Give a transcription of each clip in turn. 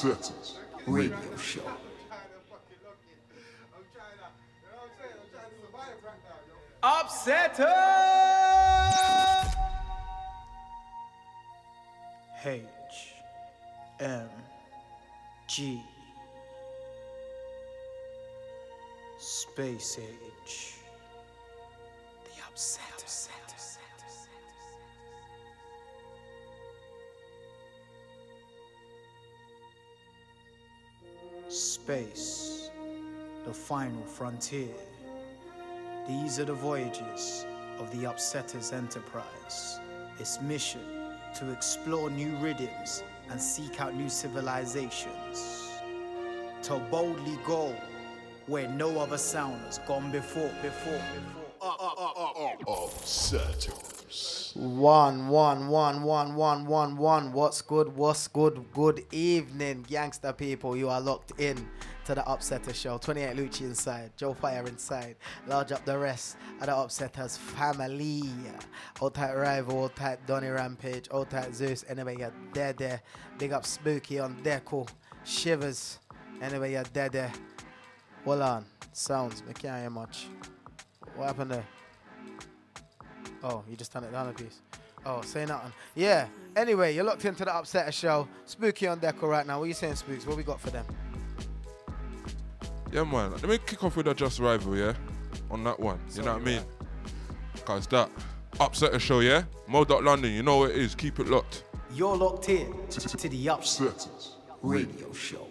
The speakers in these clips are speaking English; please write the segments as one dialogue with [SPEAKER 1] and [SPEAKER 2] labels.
[SPEAKER 1] Upsetters Radio Show.
[SPEAKER 2] Upsetter! H M G Space Age. The Upsetter. Space, the final frontier. These are the voyages of the Upsetters Enterprise. Its mission to explore new rhythms and seek out new civilizations. To boldly go where no other sound has gone before, before, before.
[SPEAKER 1] Upsetters.
[SPEAKER 3] One, one, one, one, one, one, one. What's good? What's good? Good evening, gangster people. You are locked in to the Upsetter Show. 28 Lucci inside, Joe Fire inside. Large up the rest of the Upsetters family. Old tight Rival, old tight Donny Rampage, old tight Zeus. Anyway, you're there, there. Big up Spooky on Deco. Shivers. Anyway, you're there, there. Hold on. Sounds. I can't hear much. What happened there? Oh, you just turned it down a piece. Oh, say nothing. Yeah. Anyway, you're locked into the Upsetter Show. Spooky on Deco right now. What are you saying, Spooks? What we got for them?
[SPEAKER 4] Yeah, man. Let me kick off with a Just Rival, yeah? On that one. You know what I mean? Because that Upsetter show, yeah? Mo. London, you know what it is. Keep it locked.
[SPEAKER 2] You're locked in to, to the Upsetter
[SPEAKER 1] Upsetters
[SPEAKER 2] Radio Show.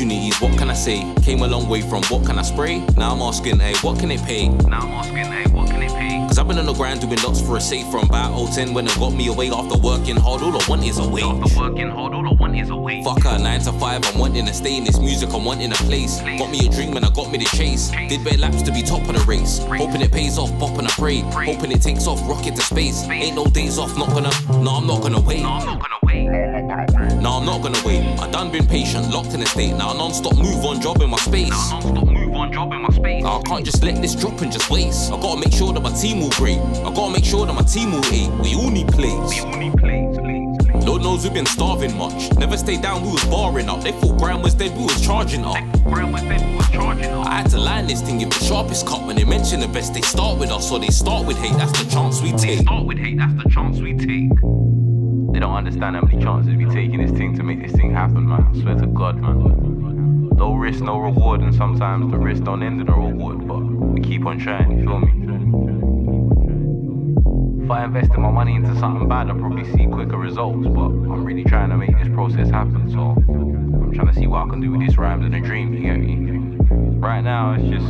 [SPEAKER 5] Opportunities. What can I say? Came a long way from what can I spray? Now I'm asking, hey, what can it pay? Now I'm asking, hey, what can it pay? Cause I've been on the grind doing lots for a safe from about 010 when it got me away after working hard. All I want is a wage. After working hard, all I want is a wage. Fuck her, 9 to 5, I'm wanting to stay in this music, I'm wanting a place. Got me a dream and I got me the chase. Did bare laps to be top of the race. Hoping it pays off, popping a pray. Hoping it takes off, rocket to space. Ain't no days off, not gonna, no, I'm not gonna wait. No, I'm not gonna wait. No, I'm not gonna wait. I done been patient, locked in a state. Now non-stop move on, job in my space. Now non-stop move on, job in my space. Now I can't just let this drop and just waste. I gotta make sure that my team will great. I gotta make sure that my team will eat. We all need plays. We all need plays. Lord knows we've been starving much. Never stayed down, we was barring up. They thought was dead, we was charging up. Was dead, we was charging up. I had to line this thing, give the sharpest cut. When they mention the best, they start with us, or they start with hate. That's the chance we take. Start with hate, that's the chance we take. They don't understand how many chances we take in this thing to make this thing happen, man. I swear to God, man. No risk, no reward, and sometimes the risk don't end in a reward, but we keep on trying, you feel me? If I invested my money into something bad, I'd probably see quicker results, but I'm really trying to make this process happen, so I'm trying to see what I can do with this rhymes and a dream, you get me? Right now, it's just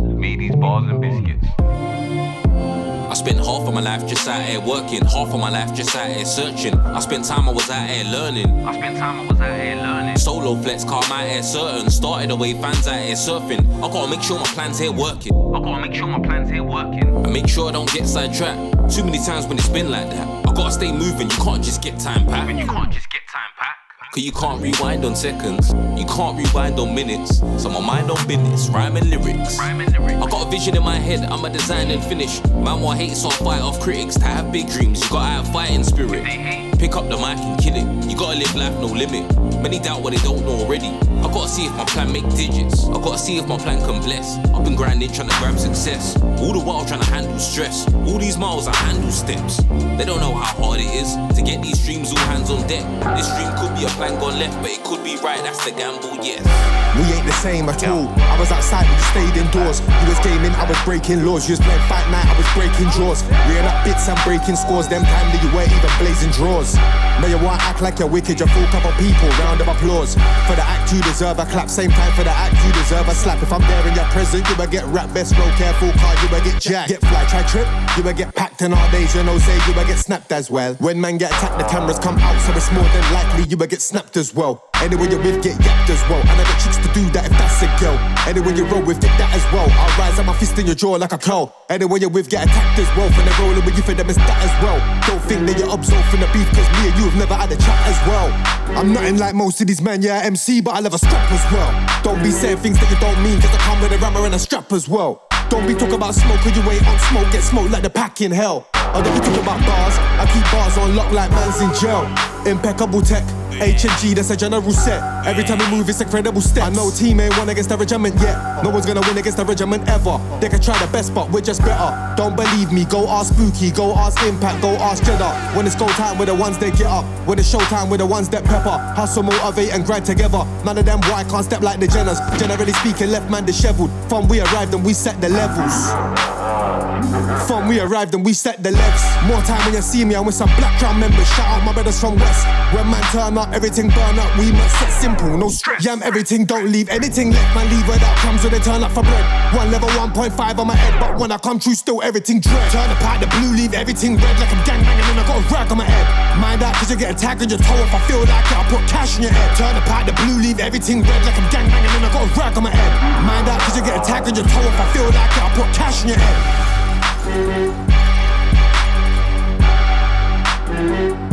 [SPEAKER 5] me, these bars and biscuits. I spent half of my life just out here working, half of my life just out here searching. I spent time I was out here learning. I spent time I was out here learning. Solo flex, car out here certain. Started away fans out here surfing. I gotta make sure my plans here working. I gotta make sure my plans here working. I make sure I don't get sidetracked. Too many times when it's been like that. I gotta stay moving, you can't just get time back. You can't just get. Cause you can't rewind on seconds, you can't rewind on minutes. So my mind on business, rhyme and lyrics. I got a vision in my head, I'ma design and finish. Man, what hate, so I fight off critics. To have big dreams, you gotta have fighting spirit. Pick up the mic and kill it. You gotta live life no limit. Many doubt what they don't know already. I gotta see if my plan make digits. I gotta see if my plan can bless. I've been grinding, trying to grab success. All the while trying to handle stress. All these miles I handle steps. They don't know how hard it is to get these dreams all hands on deck. This dream could be a plan gone left, but it could be right. That's the gamble, yes.
[SPEAKER 6] We ain't the same at all. I was outside, we stayed indoors. You was gaming, I was breaking laws. You was playing fight night, I was breaking draws. Reeling up bits and breaking scores. Them time that you weren't even blazing draws. Now you want to act like you're wicked. You fool couple people. Round of applause for the act you deserve. A clap. Same time for the act you deserve. A slap. If I'm there in your present, you will get rap. Best roll careful, car. You will get jacked. Get fly, try trip. You will get packed in our days. You know, say you will get snapped as well. When man get attacked, the cameras come out, so it's more than likely you will get snapped as well. Anyone you're with, get yapped as well. I got chicks to do that if that's a girl. Anyone you roll with, get that as well. I'll rise up my fist in your jaw like a claw. Anyone you're with, get attacked as well. When they're rolling with you, for them, it's that as well. Don't think that you're absolved from the beef, cause me and you have never had a chat as well. I'm nothing like most of these men, yeah, MC, but I love a strap as well. Don't be saying things that you don't mean, cause I come with a rammer and a strap as well. Don't be talking about smoke, cause you ain't on smoke, get smoked like the pack in hell. I don't be talking about bars, I keep bars on lock like man's in jail. Impeccable tech, H&G, that's a general set. Every time we move, it's incredible steps. I know team ain't won against the regiment yet. No one's gonna win against the regiment ever. They can try the best, but we're just better. Don't believe me, go ask Spooky, go ask Impact, go ask Jeddah. When it's go time, we're the ones that get up. When it's showtime, we're the ones that pepper. Hustle, motivate, and grind together. None of them boy can't step like the Jenners. Generally speaking, left man disheveled. From we arrived and we set the levels. From we arrived and we set the legs. More time when you see me, I'm with some black crown members. Shout out my brothers from West. When man turn up, everything burn up. We must set simple, no stress. Yam everything, don't leave anything left. Man, leave that comes when they turn up for bread. One level 1.5 on my head, but when I come true, still everything dread. Turn the part the blue, leave everything red like I'm gang banging and I got a rag on my head. Mind out, cause you get a tag on your toe. If I feel like it, I'll put cash in your head. Turn the part the blue, leave everything red like I'm gang banging and I got a rag on my head. Mind out, cause you get a tag on your toe. If I feel like it, I'll put cash in your head.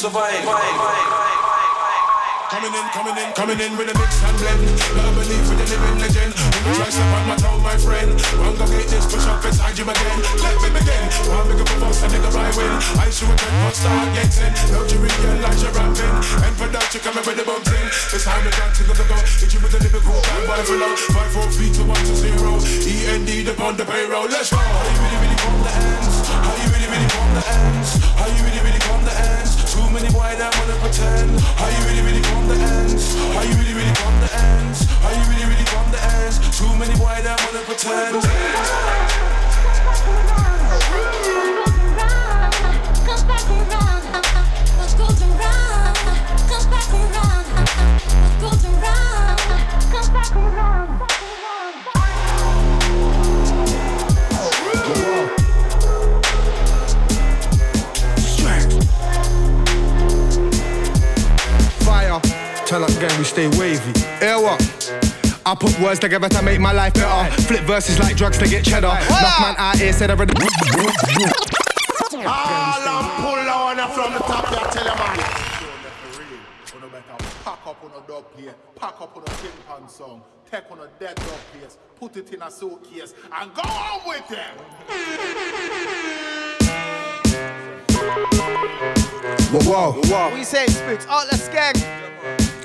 [SPEAKER 7] Survive. Coming in, coming in, coming in with a mix and blend. Never believe with the living legend. When try step on my town, my friend. One go get this, push up inside you again. Let me begin. One big up a boss, a nigga I win. I should return for start getting. No you realize you're ramping. And for that, you coming with the bumps in. It's time to dance to the go. Hit you with the lyrical bad boy below. Five, four feet to one to zero. E N D upon the payroll. Let's go. How you really, really from the ends? How you really, really from the ends? How you really, really from the ends? Many boy that wanna pretend. How you really, really from the ends? How you really, really from the ends? How you really, really from the ends? Too many boy that wanna pretend.
[SPEAKER 6] Gang, we stay wavy. Hear what? I put words together to make my life better. Flip verses like drugs to get cheddar. Enough man out here said already.
[SPEAKER 8] All I'm pull on from the top, I tell you man. Pack up on a dub plate, pack up on a tin pan song, take on a dead dog place, put it in a suitcase, and go on with them.
[SPEAKER 6] Whoa, whoa.
[SPEAKER 3] We say spooks. Artless Gang.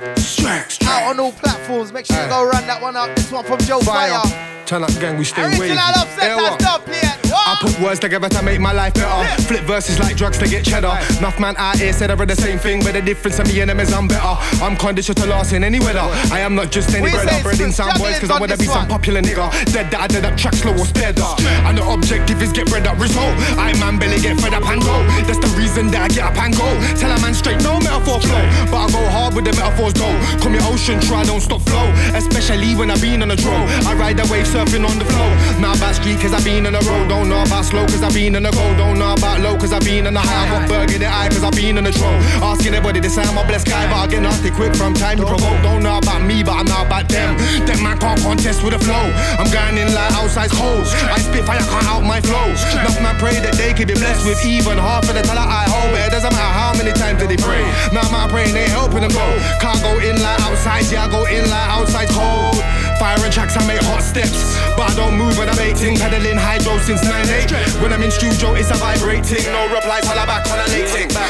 [SPEAKER 3] Out on all platforms. Make sure you go run that one up. This one from Joe Fire.
[SPEAKER 6] Fire. Turn up gang, we stay wavy.
[SPEAKER 3] Original
[SPEAKER 6] Hear
[SPEAKER 3] that's dub plate.
[SPEAKER 6] I put words together to make my life better. Flip verses like drugs to get cheddar. Enough man out here said I read the same thing, but the difference in me and them is I'm better. I'm conditioned to last in any weather. I am not just any
[SPEAKER 3] We
[SPEAKER 6] brother.
[SPEAKER 3] say
[SPEAKER 6] Bred in
[SPEAKER 3] it's
[SPEAKER 6] some boys, cause I wanna be some popular nigga. Dead that I did that track slow or sped up. And the objective is get bread up result. I man belly get fed up and go. That's the reason that I get up and go. Tell a man straight, no metaphor flow. But I go hard with the metaphors though. Call me ocean, try don't stop flow. Especially when I've been on a drone. I ride the wave surfing on the flow. Not about street cause I been on the road. Don't know about slow cause I been on the go. Don't know about low cause I been on the high. I got burger the eye cause I been on the troll. Asking everybody say I'm a blessed guy, but I get nasty quick from time to provoke. Don't know about me, but I know about them. Them man can't contest with the flow. I'm going in like outside holes. I spit fire, can't out my flow. Enough man pray that they could be blessed with even half of the talent I hold. But it doesn't matter how many times did they pray. Now my praying they helping them go. Can't go in like outside, yeah, I go in like outside cold. Firing tracks, I make hot steps. But I don't move when I'm 18, pedaling hydro since 9-8. When I'm in studio, it's a vibrating. No replies, while I'm back on a late.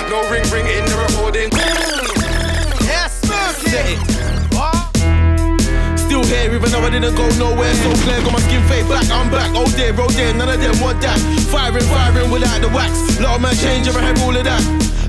[SPEAKER 6] No ring, ring in the recording.
[SPEAKER 3] Yes.
[SPEAKER 9] Still here, even though I didn't go nowhere. So clear, got my skin fade black. I'm back. Oh dear, oh dear, none of them want that. Firing, firing without the wax. Lot of man change, ever have all of that.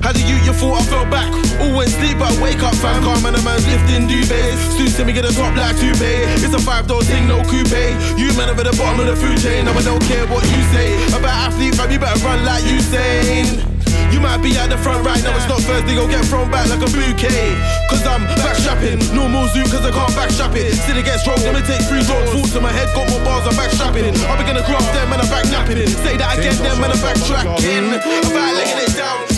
[SPEAKER 9] How do you, you thought I fell back? Always sleep, but I wake up, fam. Calm and a man's lifting duvets. Soon see me get a top like toupee. It's a five door thing, no coupe. You man over the bottom of the food chain. Now I don't care what you say. About athlete, fam, you better run like you Usain. You might be at the front right now, it's not first. Thursday, go get thrown back like a bouquet. Cause I'm backstrapping, normal zoom cause I can't backstrap it. Still it gets strong, let me take three doors. Fall to my head, got more bars, I'm backstrapping. Be gonna graph them and I'm back napping. Say that again, them and I'm backtracking. I'm back laying it down.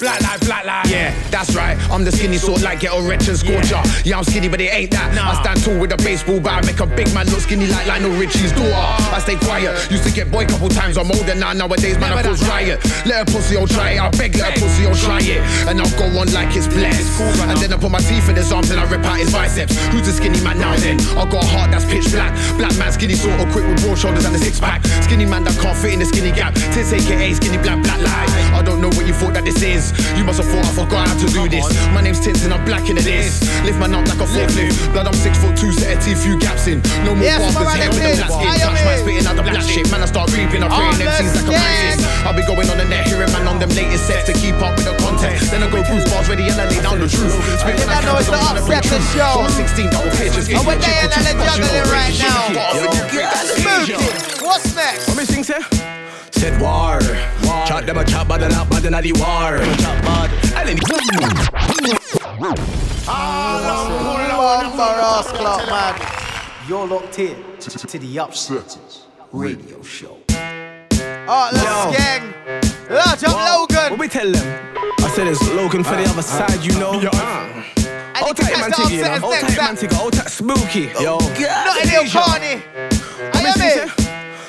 [SPEAKER 6] Black life, black life. Yeah, that's right. I'm the skinny sort like ghetto wretch and scorcher. Yeah. I'm skinny, but it ain't that. I stand tall with a baseball bat. I make a big man look skinny like Lionel Richie's daughter. I stay quiet. Used to get boy couple times. I'm older now. Nowadays, man, I cause riot. Let a pussy, I'll try it. I beg, let a pussy, I'll try it. And I'll go on like it's blessed. And then I put my teeth in his arms and I rip out his biceps. Who's the skinny man now then? I got a heart that's pitch black. Black man, skinny sort of quick with broad shoulders and a six pack. Skinny man that can't fit in the skinny gap. Tits aka skinny black, black lie. I don't know what you thought that this is. You must have thought I forgot how to do this. My name's Tints and I'm black in it is. Lift man up like a forklift. Blood, I'm six foot two, set a teeth, few gaps in. No more
[SPEAKER 3] Yes,
[SPEAKER 6] here with the black skin. Touch man spitting out the black shit. Man, I start reaping, I'm praying MCs
[SPEAKER 3] the
[SPEAKER 6] like a
[SPEAKER 3] skin.
[SPEAKER 6] I'll be going on the net, hearing man on them latest sets to keep up with the content. Then I go Bruce bars ready and I lay down the truth. Spit when I
[SPEAKER 3] know it's the
[SPEAKER 6] I'm on a
[SPEAKER 3] upset the show.
[SPEAKER 6] Got 16 double pitches.
[SPEAKER 3] And we're there and they're juggling right now. What's next?
[SPEAKER 9] What me sing, say? Said war. Chat them a chat bad and up bad the war. Chat bad. And then
[SPEAKER 2] Bumper Clock, man. You're locked in to, the Upset Radio Show.
[SPEAKER 3] Oh, let's gang. Large up Logan.
[SPEAKER 9] What we tell them? I said it's Logan for the uh, other side, you know.
[SPEAKER 3] And
[SPEAKER 9] Hold
[SPEAKER 3] you can
[SPEAKER 9] tight, man,
[SPEAKER 3] catch the
[SPEAKER 9] Tiggy, you know.
[SPEAKER 3] upsetters
[SPEAKER 9] Hold
[SPEAKER 3] next
[SPEAKER 9] tight, man. Tiggy. Hold tight, spooky. Yo.
[SPEAKER 3] Not in Carney. I am it.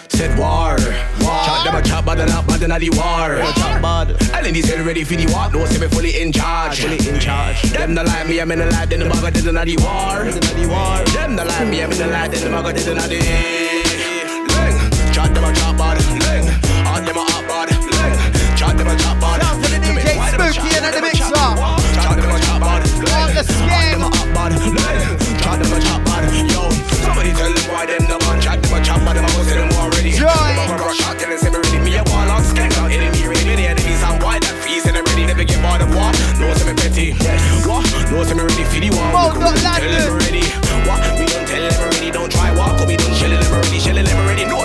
[SPEAKER 9] Said war. Chat them a chat bad and up bad and the war. Chat bad. And then he said ready for the war. No, say me fully in charge. Fully in charge. Them the like me, I'm in the light, then the bugger did the war. Them the like me, I'm in the light, then the bugger did the Leng. Chat them a chat bad. Leng. Hard them a hot bad. Leng. Chat them a chat bad.
[SPEAKER 3] Down to the DJ
[SPEAKER 9] Why them a
[SPEAKER 3] Spooky and the mixer.
[SPEAKER 9] Chat them a chat bad.
[SPEAKER 3] On the
[SPEAKER 9] Hard
[SPEAKER 3] skin.
[SPEAKER 9] them a hot bad. Leng. Chat them a chat bad. Yo, somebody tell them why them the
[SPEAKER 3] Joy.
[SPEAKER 9] Rush out, tell them me ready. Me a wall on skank enemy ready. Me the enemies and why that fees and ready. Never get bored of war. No say me petty. What? No say me ready for the war.
[SPEAKER 3] Mo,
[SPEAKER 9] We
[SPEAKER 3] not
[SPEAKER 9] go Tell
[SPEAKER 3] London.
[SPEAKER 9] them ready. What? We don't tell them ready. Don't try walk. We don't shell them ready. Shell them ready. No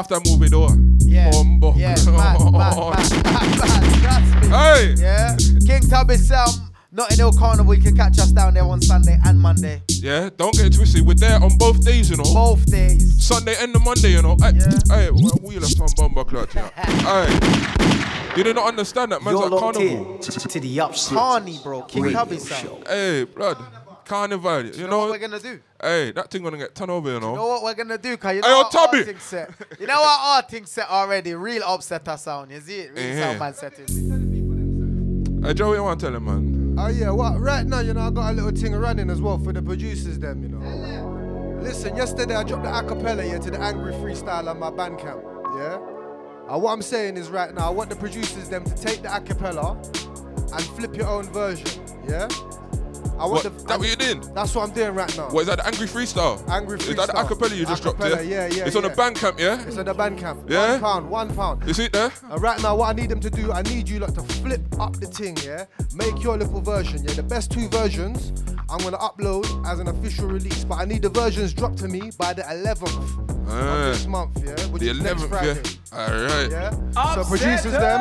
[SPEAKER 9] after
[SPEAKER 4] movie door.
[SPEAKER 10] Yeah.
[SPEAKER 4] Oh, Bumbo.
[SPEAKER 10] Oh, yeah, oh, man, man, man, man, man, trust me.
[SPEAKER 4] Hey.
[SPEAKER 10] Yeah. King Tubby Sam, um, in Hill Carnival. You can catch us down there on Sunday and Monday.
[SPEAKER 4] Yeah, don't get it twisted. We're there on both days, you know.
[SPEAKER 10] Both days.
[SPEAKER 4] Sunday and the Monday, you know. Hey, hey, wheel of some bumper clot, you know. Hey. You did not understand that, man's
[SPEAKER 2] You're
[SPEAKER 4] at
[SPEAKER 2] locked
[SPEAKER 4] carnival.
[SPEAKER 2] in to the Upsetters
[SPEAKER 10] Carney, bro. King
[SPEAKER 2] Radio
[SPEAKER 10] Tubby Sam.
[SPEAKER 2] Show.
[SPEAKER 4] Hey, blood. Carnival. You,
[SPEAKER 10] You know
[SPEAKER 4] know,
[SPEAKER 10] what we're gonna do?
[SPEAKER 4] Hey, that thing gonna get turned over, you know.
[SPEAKER 10] You know what we're gonna do? Cause you know
[SPEAKER 4] yo,
[SPEAKER 10] what our
[SPEAKER 4] Tubby.
[SPEAKER 10] thing set. You know what our thing set already? Real upsetter sound. You see it? Real
[SPEAKER 4] Eh-heh.
[SPEAKER 10] sound man setting.
[SPEAKER 4] Hey, Joey, you want to tell him, man?
[SPEAKER 11] Oh yeah, what? Right now, you know, I got a little thing running as well for the producers, them, you know. Listen, yesterday I dropped the acapella here to the Angry Freestyle on my Bandcamp, yeah. And what I'm saying is, right now, I want the producers them to take the acapella and flip your own version, yeah. I
[SPEAKER 4] What,
[SPEAKER 11] want the,
[SPEAKER 4] that what you did?
[SPEAKER 11] That's what I'm doing right now.
[SPEAKER 4] What is that? The angry freestyle.
[SPEAKER 11] Angry freestyle.
[SPEAKER 4] Is that the acapella you just dropped?
[SPEAKER 11] Acapella, yeah, yeah,
[SPEAKER 4] It's on the
[SPEAKER 11] yeah.
[SPEAKER 4] Bandcamp, yeah.
[SPEAKER 11] It's on the Bandcamp.
[SPEAKER 4] Yeah?
[SPEAKER 11] One pound, one pound.
[SPEAKER 4] You see it there?
[SPEAKER 11] And right now, what I need them to do, I need you like to flip up the thing, yeah? Make your little version, yeah? The best two versions, I'm gonna upload as an official release, but I need the versions dropped to me by the 11th
[SPEAKER 4] Ah.
[SPEAKER 11] of this month, yeah? Which
[SPEAKER 4] The
[SPEAKER 11] is next
[SPEAKER 4] 11th,
[SPEAKER 11] Friday.
[SPEAKER 4] yeah. All right.
[SPEAKER 11] Yeah? So producers them,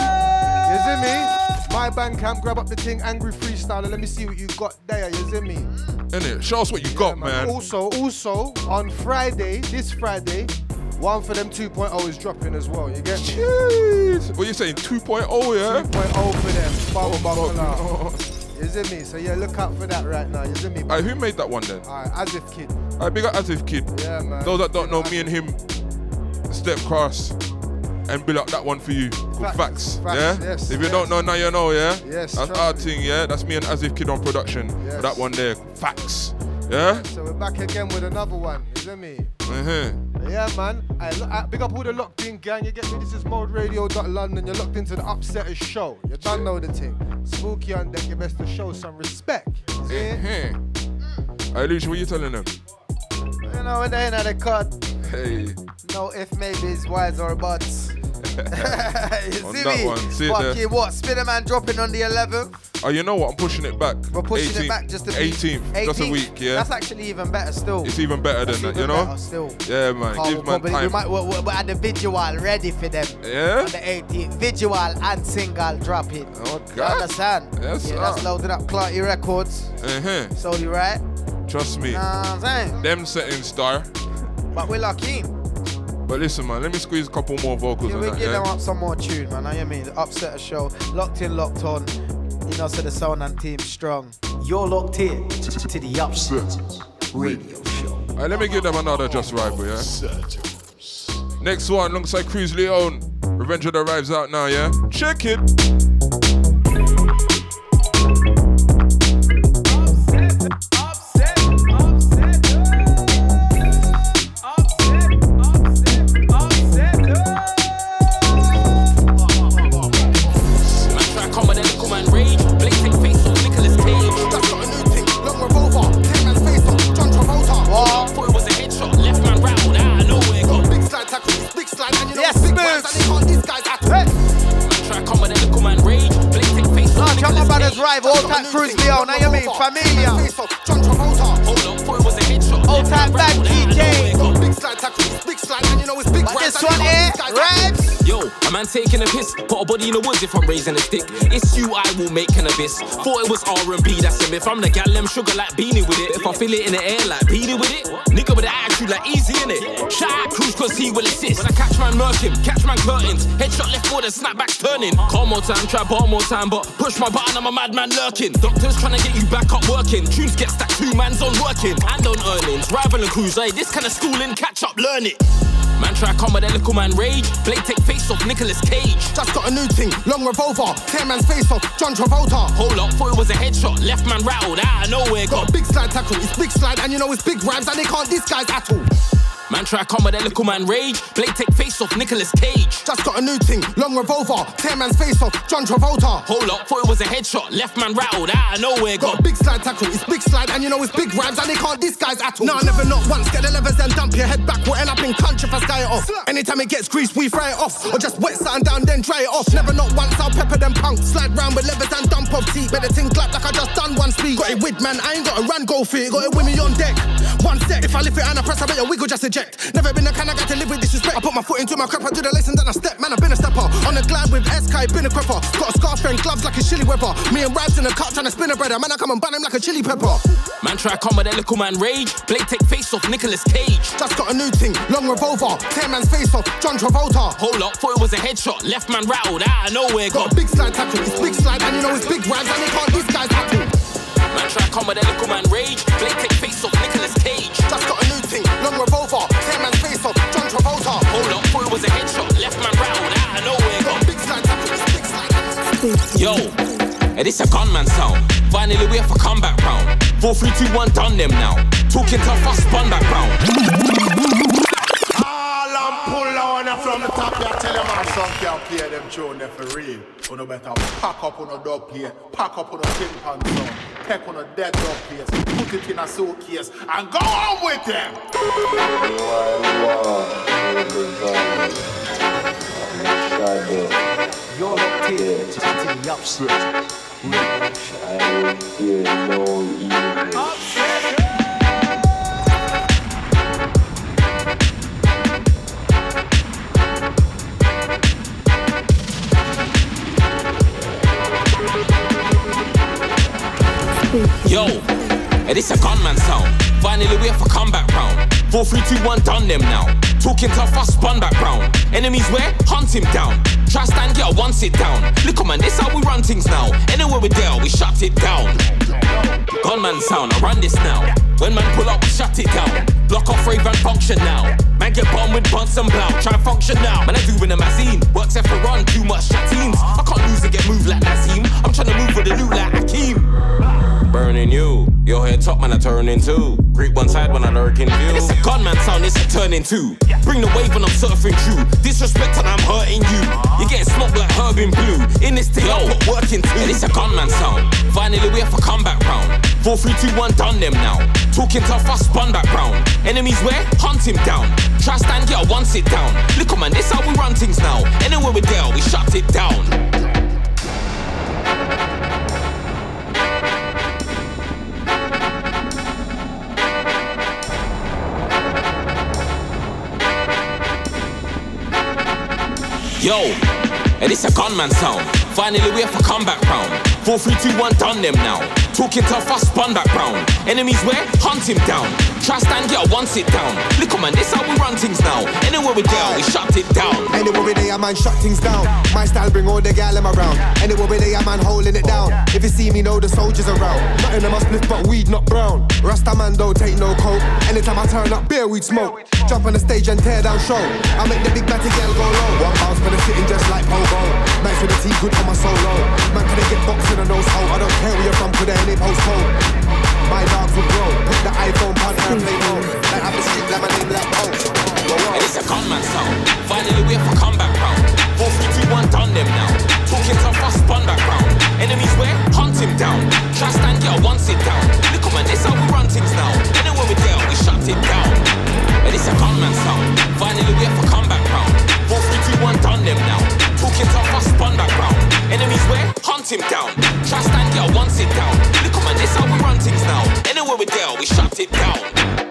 [SPEAKER 11] you see me? My Bandcamp, grab up the thing, Angry Freestyle, and let me see what you got there, you see me?
[SPEAKER 4] Innit? Show us what you got, man.
[SPEAKER 11] Also, also, on Friday, this Friday, one for them 2.0 is dropping as well, you get me?
[SPEAKER 4] Jeez. What you saying? 2.0, yeah?
[SPEAKER 11] 2.0 for them. Bubble buckle out. You see me? So yeah, look out for that right now. You see me?
[SPEAKER 4] Alright, who made that one then?
[SPEAKER 11] Alright, As If Kid.
[SPEAKER 4] Alright, big up As If Kid.
[SPEAKER 11] Yeah, man.
[SPEAKER 4] Those that don't know, me and him step cross and build up that one for you.
[SPEAKER 11] Facts,
[SPEAKER 4] Facts.
[SPEAKER 11] facts,
[SPEAKER 4] yeah?
[SPEAKER 11] yes,
[SPEAKER 4] if you
[SPEAKER 11] yes.
[SPEAKER 4] don't know, now you know, yeah?
[SPEAKER 11] Yes,
[SPEAKER 4] That's our
[SPEAKER 11] me.
[SPEAKER 4] thing, yeah? That's me and As If Kid on production.
[SPEAKER 11] Yes.
[SPEAKER 4] That one there. Facts. Yeah?
[SPEAKER 11] So we're back again with another one. You see me?
[SPEAKER 4] Uh-huh.
[SPEAKER 11] Yeah, man. I, I big up all the locked in gang. You get me? This is moderadio.london. You're locked into the Upsetters show. You don't know the thing. Spooky on deck. You best to show some respect. You see it?
[SPEAKER 4] Uh-huh. Hey, Lucia, what you telling them?
[SPEAKER 10] You know, when they end of the cut,
[SPEAKER 4] Hey.
[SPEAKER 10] no if, maybes, whys, or buts. You
[SPEAKER 4] On
[SPEAKER 10] see
[SPEAKER 4] that
[SPEAKER 10] me?
[SPEAKER 4] one, see it there.
[SPEAKER 10] Fucking what? Spiderman dropping on the 11th.
[SPEAKER 4] Oh, you know what? I'm pushing it back.
[SPEAKER 10] We're pushing
[SPEAKER 4] 18th,
[SPEAKER 10] it back just a bit.
[SPEAKER 4] 18th, just a
[SPEAKER 10] 18th.
[SPEAKER 4] week, yeah?
[SPEAKER 10] That's actually even better still.
[SPEAKER 4] It's even better than that,
[SPEAKER 10] even
[SPEAKER 4] you know?
[SPEAKER 10] better still.
[SPEAKER 4] Yeah, man.
[SPEAKER 10] Can't-
[SPEAKER 4] Give man
[SPEAKER 10] we,
[SPEAKER 4] time.
[SPEAKER 10] might, we, we, we had the visual ready for them.
[SPEAKER 4] Yeah?
[SPEAKER 10] On the 18th. Visual and single dropping.
[SPEAKER 4] Okay.
[SPEAKER 10] You understand?
[SPEAKER 4] Yes,
[SPEAKER 10] yeah,
[SPEAKER 4] sir.
[SPEAKER 10] that's loaded up. Clarty Records.
[SPEAKER 4] Uh-huh.
[SPEAKER 10] So you right?
[SPEAKER 4] Trust me.
[SPEAKER 10] Know what I'm saying?
[SPEAKER 4] Them setting star.
[SPEAKER 10] But we're lucky.
[SPEAKER 4] But listen, man, let me squeeze a couple more vocals
[SPEAKER 10] Yeah,
[SPEAKER 4] on
[SPEAKER 10] we
[SPEAKER 4] that,
[SPEAKER 10] give them up some more tune, man. Know what I mean? Upset a show. Locked in, locked on. You know, so the sound and team strong.
[SPEAKER 2] You're locked in to the Upsetters Radio Show.
[SPEAKER 4] Alright, let me give them another Just Rival, yeah? Next one, alongside Cruz Leone. Revenge of the Arrives out now, yeah? Check it.
[SPEAKER 5] Hold on. Thought it was a headshot.
[SPEAKER 10] Old time back
[SPEAKER 5] rattled out of
[SPEAKER 10] DJ.
[SPEAKER 5] big slide tackle. Know it's big
[SPEAKER 10] But this one here,
[SPEAKER 5] can't disguise at all.
[SPEAKER 10] Ribes.
[SPEAKER 5] Yo, a man taking a piss, put a body in the woods if I'm raising a stick. It's you I will make cannabis. Thought it was R&B, that's him. If I'm the gal, them sugar like beanie with it. If I feel it in the air like beanie with it, nigga with the attitude like easy in it. Shout out Cruz cause he will assist. When I catch man murk him, catch man curtains. Headshot left forward and snapbacks turning. Call more time, try bar more time, but push my button, I'm a madman lurking. Doctors trying to get you back up working. Tunes get stacked, two man's on working. And on earnings, rival and Cruz, hey, this kind of schooling, catch up, learn it. Man try come with a little man rage. Blade take face off Nicolas Cage. Just got a new thing, long revolver. Tear man's face off, John Travolta. Hold up, thought it was a headshot. Left man rattled out of nowhere. Got a big slide tackle, it's big slide, and you know it's big rhymes, and they can't disguise at all. Man try come with that little man rage. Blade take face off Nicolas Cage.
[SPEAKER 12] Just got a new thing, long revolver. Tear man's face off, John Travolta.
[SPEAKER 5] Hold up, thought it was a headshot. Left man rattled out of nowhere.
[SPEAKER 12] Got a big slide tackle, it's big slide, and you know it's big rhymes, and they can't disguise at all. Nah, never not once. Get the levers and dump your head back. We'll end up in country if I sky it off. Anytime it gets greased, we fry it off. Or just wet something down, then dry it off. Never not once, I'll pepper them punks. Slide round with levers and dump off seat. Better think clap like I just done one speed. Got it with man, I ain't got a run go for it. Got it with me on deck. One sec, if I lift it and I press, I bet a wiggle just eject. Never been the kind of guy to live with disrespect. I put my foot into my crap, I do the lesson, then I step. Man, I've been a stepper. On the glide with SK, been a crepper. Got a scarf and gloves like a chili weather. Me and Rabs in the cut trying to spin a brother. Man, I come and ban him like a chili pepper.
[SPEAKER 5] Man try come with that little man rage. Blade take face off Nicolas Cage.
[SPEAKER 12] Just got a new thing, long revolver. Tear man's face off, John Travolta.
[SPEAKER 5] Hold up, thought it was a headshot. Left man rattled out of nowhere.
[SPEAKER 12] Got a big slide tackle, it's big slide, and you know it's big rhymes, and they can't disguise tackle.
[SPEAKER 5] Man try come with that little man rage. Blade take face off Nicolas Cage.
[SPEAKER 12] Just got a long revolver. Tear man's face off, John Travolta.
[SPEAKER 5] Hold up, it was a headshot. Left man rattled out of nowhere.
[SPEAKER 12] Got big slide big slide.
[SPEAKER 5] Yo, and this a gunman sound. Finally, we have a comeback round. Four, three, two, one, done them now. Talking tough, I spun back round.
[SPEAKER 8] All I'm pull on from the top, you tell them man some can't play them tune there for real. You know better pack up on a dog plate, pack up on a tin pan song, take on a dead dog place, put it in a suitcase, and go on with them.
[SPEAKER 2] You're locked in to the upset.
[SPEAKER 5] Yo, and this a gunman sound. Finally, we have a comeback round. Four, three, two, one, done them now. Talking tough, I spun back round. Enemies where? Hunt him down. Try stand, get a one sit down. Look, man, this how we run things now. Anywhere we there, we shut it down. Gunman sound, I run this now. When man pull up, we shut it down. Block off rave and function now. Man get bombed with buns and blow. Try function now. Man, I do in a machine. Works F for run, too much chatteens. I can't lose and get moved like Nazim. I'm trying to move with the loot like Hakeem. Burning you. Your head top, man, I turn into. Creep one side when I lurk in view. It's a gunman sound, it's a turning two. Bring the wave when I'm surfing through. Disrespect and I'm hurting you. You getting smoked like herb in blue. In this thing, I put work into. And it's a gunman sound. Finally, we have a comeback round. Four, three, two, one, done them now. Talking tough, I spun back round. Enemies where? Hunt him down. Try stand, get a one sit down. Look, man, this how we run things now. Anywhere we there, we shut it down. Yo, and it's a gunman sound. Finally, we have a comeback round. Four, three, two, one, done them now. Talking tough, I spun back round. Enemies where? Hunt him down. Try stand, a one sit down. Look, man, this how we run things now. Anywhere we there, we shut it down.
[SPEAKER 6] Anywhere we there, man, shut things down. My style bring all the gal them around. Anywhere we there, man, holding it down. If you see me, know the soldiers around. Nothing them a split, but weed, not brown. Rasta man don't take no coke. Anytime I turn up, beer, weed smoke. Jump on the stage and tear down show. I make the big batty gal go low. One bounce for the sitting just like pogo. Nice with the tea, good on my solo. Man, can they get boxed in a nose hole? I don't care where you're from, could any postcode. My dogs will grow. Put the iPhone on and play low. Like I'm the street, like my name, like oh.
[SPEAKER 5] And it's a gunman sound. Finally, we have a comeback round. Four, three, two, one, done them now. Talking tough, I spun back round. Enemies where? Hunt him down. Try stand, a one sit down. Look, man, this how we run things now. Anywhere we there, we shut it down. And it's a gunman sound. Finally, we have a comeback round. Four, three, two, one, done them now. Talking tough, I spun back round. Enemies where? Hunt him down. Try stand, get one sit down. Look, man, this how we run things now. Anywhere we there, we shut it down.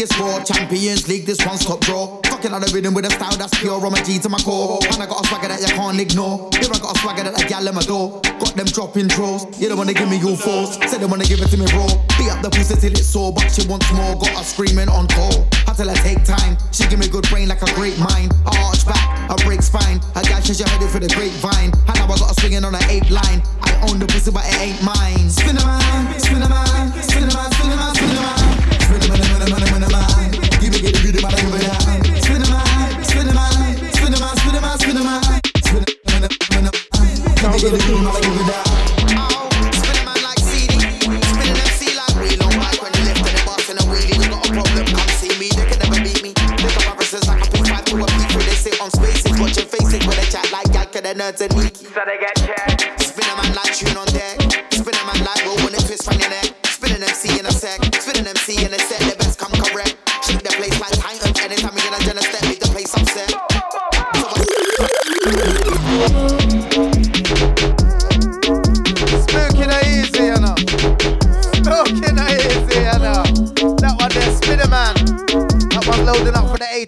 [SPEAKER 13] we score. Champions League, this one's top draw. Fucking on the rhythm with a style that's pure. I'm a G to my core. And I got a swagger that you can't ignore. Here I got a swagger that a gal in my door. Got them dropping draws. You don't wanna give me your fours. Said they wanna give it to me raw. Beat up the pussy till it's sore, but she wants more. Got her screaming on call. Had to like
[SPEAKER 14] take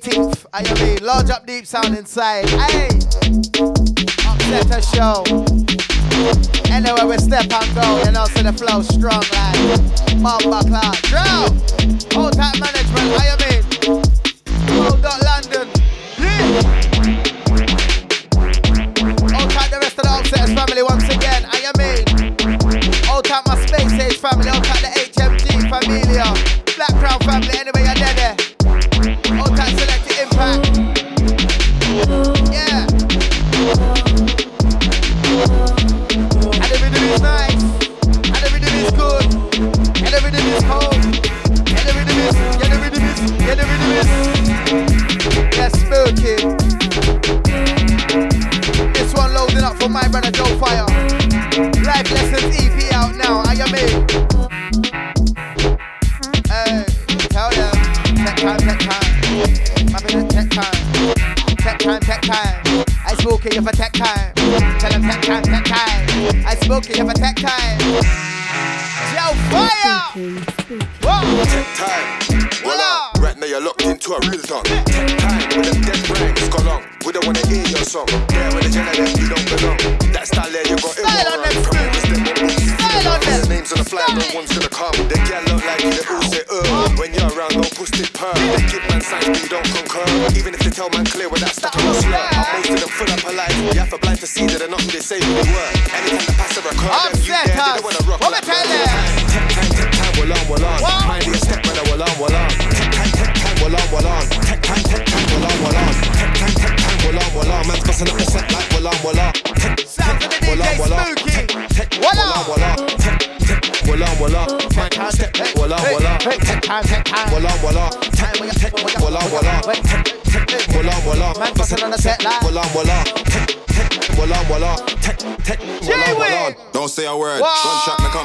[SPEAKER 14] 18th, I am a large up deep sound inside. Hey, upset a show. Anyway, we step and go, you know, so the flow strong like Mamba Clark. Drow, all time management, I am in. Go dot London. Yeah. All time the rest of the upsetters family once again, I am in. All time my
[SPEAKER 10] space age family, all time the
[SPEAKER 6] HMG familia.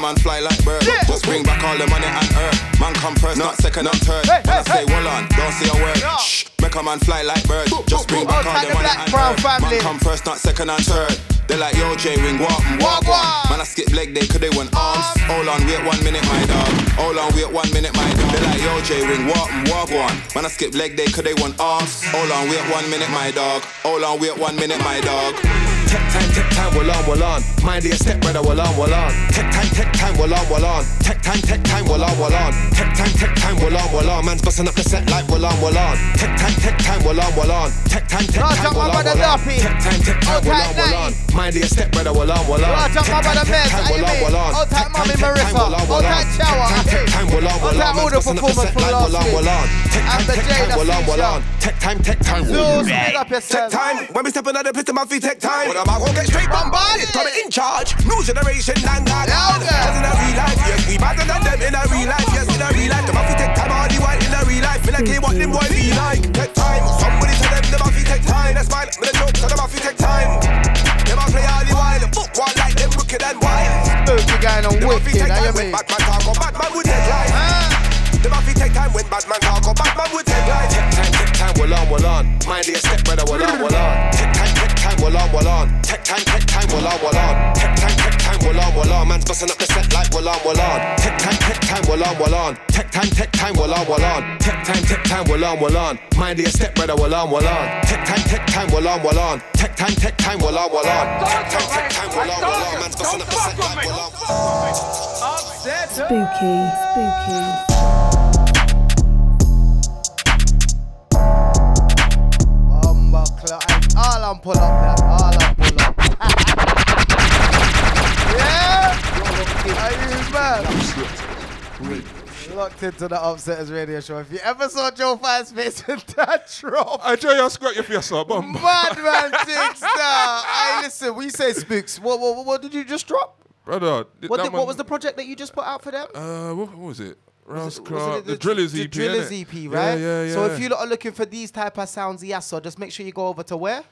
[SPEAKER 6] man fly like bird.
[SPEAKER 14] Yeah.
[SPEAKER 6] Just bring back all the money and earth. Man come first, not second not third.
[SPEAKER 14] Hey,
[SPEAKER 6] when
[SPEAKER 14] hey, I
[SPEAKER 6] say
[SPEAKER 14] hey.
[SPEAKER 6] well on, don't say a word.
[SPEAKER 14] No.
[SPEAKER 6] Shh, make a man fly like bird. Boop, Just bring back all, the money and earn.
[SPEAKER 14] Family.
[SPEAKER 6] Man come first, not second and third. They like yo J ring walk and walk,
[SPEAKER 14] walk
[SPEAKER 6] Man I skip leg day cause they want arms Hold on wait one minute my dog Hold on wait one minute my dog They like yo J ring walk and walk one Man I skip leg day cause they want arms Hold on wait one minute my dog Hold on wait one minute my dog time well on, well on. Mind your step, brother, well on, well on. Tech time, tech time, well on, well on. Tech time, tech time, well on, well on. Tech time, tech time, well on, well on. Man's busting up the set like well on, well on. Tech time, tech time, well on, well on. Tech time, tech
[SPEAKER 10] Right
[SPEAKER 6] time,
[SPEAKER 10] up my
[SPEAKER 6] well on,
[SPEAKER 10] brother
[SPEAKER 6] well on.
[SPEAKER 10] Duffy.
[SPEAKER 6] Tech time, tech time,
[SPEAKER 10] Old
[SPEAKER 6] well
[SPEAKER 10] tight
[SPEAKER 6] on, well on.
[SPEAKER 10] night.
[SPEAKER 6] Mind your step, brother, well on, well on.
[SPEAKER 10] Right up my brother Mez, how you mean? Old tight mommy Marissa. Old tight Chowa.
[SPEAKER 6] Tech time, well on,
[SPEAKER 10] Old
[SPEAKER 6] well
[SPEAKER 10] tight
[SPEAKER 6] on.
[SPEAKER 10] all
[SPEAKER 6] Man's
[SPEAKER 10] the
[SPEAKER 6] busting up the
[SPEAKER 10] performance
[SPEAKER 6] set
[SPEAKER 10] from
[SPEAKER 6] like
[SPEAKER 10] last
[SPEAKER 6] well on,
[SPEAKER 10] week.
[SPEAKER 6] well on. Tech time,
[SPEAKER 10] Amber
[SPEAKER 6] tech
[SPEAKER 10] J,
[SPEAKER 6] time,
[SPEAKER 10] the
[SPEAKER 6] well on, well
[SPEAKER 10] feature.
[SPEAKER 6] on. Tech time, tech time.
[SPEAKER 10] Zeus, big up yourself.
[SPEAKER 6] Tech time. When we step another pit to my feet, take time. When I'm out, get straight bombarded. Coming in charge. New generation, and that. Cause in a real life, yes, we better than them in a real life, yes, in a real life. The Muffy take time, all the white in a real life. Me like hear what them boy be like. Take time. Somebody tell them the Muffy take time. That's fine. Me the joke, so the Muffy take time. Them a play all the while. The book one like them wicked and wild.
[SPEAKER 10] Spooky going on
[SPEAKER 6] The Muffy
[SPEAKER 10] wicked,
[SPEAKER 6] take
[SPEAKER 10] how you
[SPEAKER 6] time when
[SPEAKER 10] mean?
[SPEAKER 6] Batman talk, or Batman would take life. The Muffy take time when Batman talk, or Batman would take life. Take time, take time, well on, well on. Mind your step, brother, well on, well on. Take time, take time, well on, well time, take time, well on, well on. Take time, take time, well on, well on. Man's busting up the set like well on, well on. Take time, take time, well on, well on. Take time, take time, well on, well on. Take time, take time, well on, well on. Mind your step, brother, well on, well on. Take time, take time, well on, well on. Take time, take time, well on, well on. Take time, take time, well on, well on. Man's busting up the set like well on.
[SPEAKER 3] Spooky, spooky.
[SPEAKER 10] Bumba clock. All I'm pull up that. All I'm pull up. yeah? Are you mad? Locked into the Upsetters radio show. If you ever saw Joe Fire's face in that drop.
[SPEAKER 4] I tell you, I scratch your face up, bum.
[SPEAKER 10] Madman now. Hey, listen, we say spooks. What, what, what did you just drop?
[SPEAKER 4] Brother,
[SPEAKER 10] What, did, what was the project that you just put out for them?
[SPEAKER 4] Uh, what, what was it? Rouse
[SPEAKER 10] Was it the,
[SPEAKER 4] the, Drillers
[SPEAKER 10] the
[SPEAKER 4] EP.
[SPEAKER 10] Drillers? EP, right?
[SPEAKER 4] Yeah, yeah,
[SPEAKER 10] So if you lot are looking for these type of sounds, yes, so just make sure you go over to where?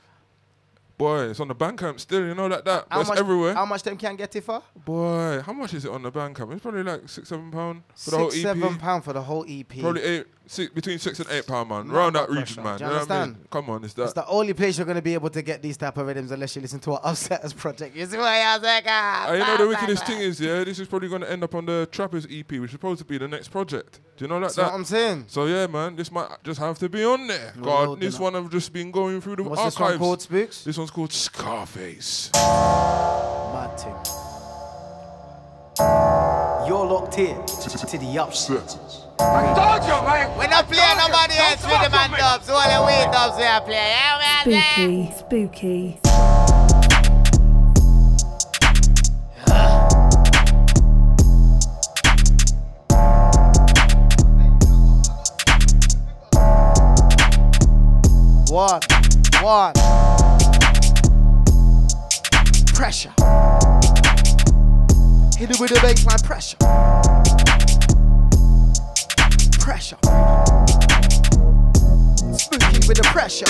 [SPEAKER 4] Boy, it's on the Bandcamp still, you know, like that.
[SPEAKER 10] How
[SPEAKER 4] But it's
[SPEAKER 10] much,
[SPEAKER 4] everywhere.
[SPEAKER 10] How much them can get it for?
[SPEAKER 4] Boy, how much is it on the Bandcamp? It's probably like six, seven pound for the whole
[SPEAKER 10] Six,
[SPEAKER 4] EP.
[SPEAKER 10] seven pound for the whole EP.
[SPEAKER 4] Probably eight, six, between six and eight pound, man.
[SPEAKER 10] Not
[SPEAKER 4] Around that region,
[SPEAKER 10] pressure.
[SPEAKER 4] man.
[SPEAKER 10] Do
[SPEAKER 4] You
[SPEAKER 10] you
[SPEAKER 4] know what I mean?
[SPEAKER 10] understand?
[SPEAKER 4] Come on, it's that.
[SPEAKER 10] It's the only place you're gonna be able to get these type of rhythms unless you listen to an Upsetters project. You see what I'm saying?
[SPEAKER 4] Uh, you know the wickedest thing is, yeah, this is probably gonna end up on the Trappers EP, which is supposed to be the next project. Do you know like
[SPEAKER 10] That's
[SPEAKER 4] that?
[SPEAKER 10] what I'm saying.
[SPEAKER 4] So yeah, man, this might just have to be on there.
[SPEAKER 10] We're
[SPEAKER 4] God,
[SPEAKER 10] loading
[SPEAKER 4] this one I've just been going through the
[SPEAKER 10] What's this
[SPEAKER 4] archives.
[SPEAKER 10] one called, Spooks?
[SPEAKER 4] This one's called Scarface.
[SPEAKER 2] Mad thing. You're locked in to, to the Upsetters.
[SPEAKER 10] We're not playing nobody else with the man dubs. All the weed dubs we are playing. Yeah, we
[SPEAKER 3] Spooky, spooky.
[SPEAKER 10] One, one. Pressure. Hit it with the baseline pressure. Pressure. Spooky with the pressure.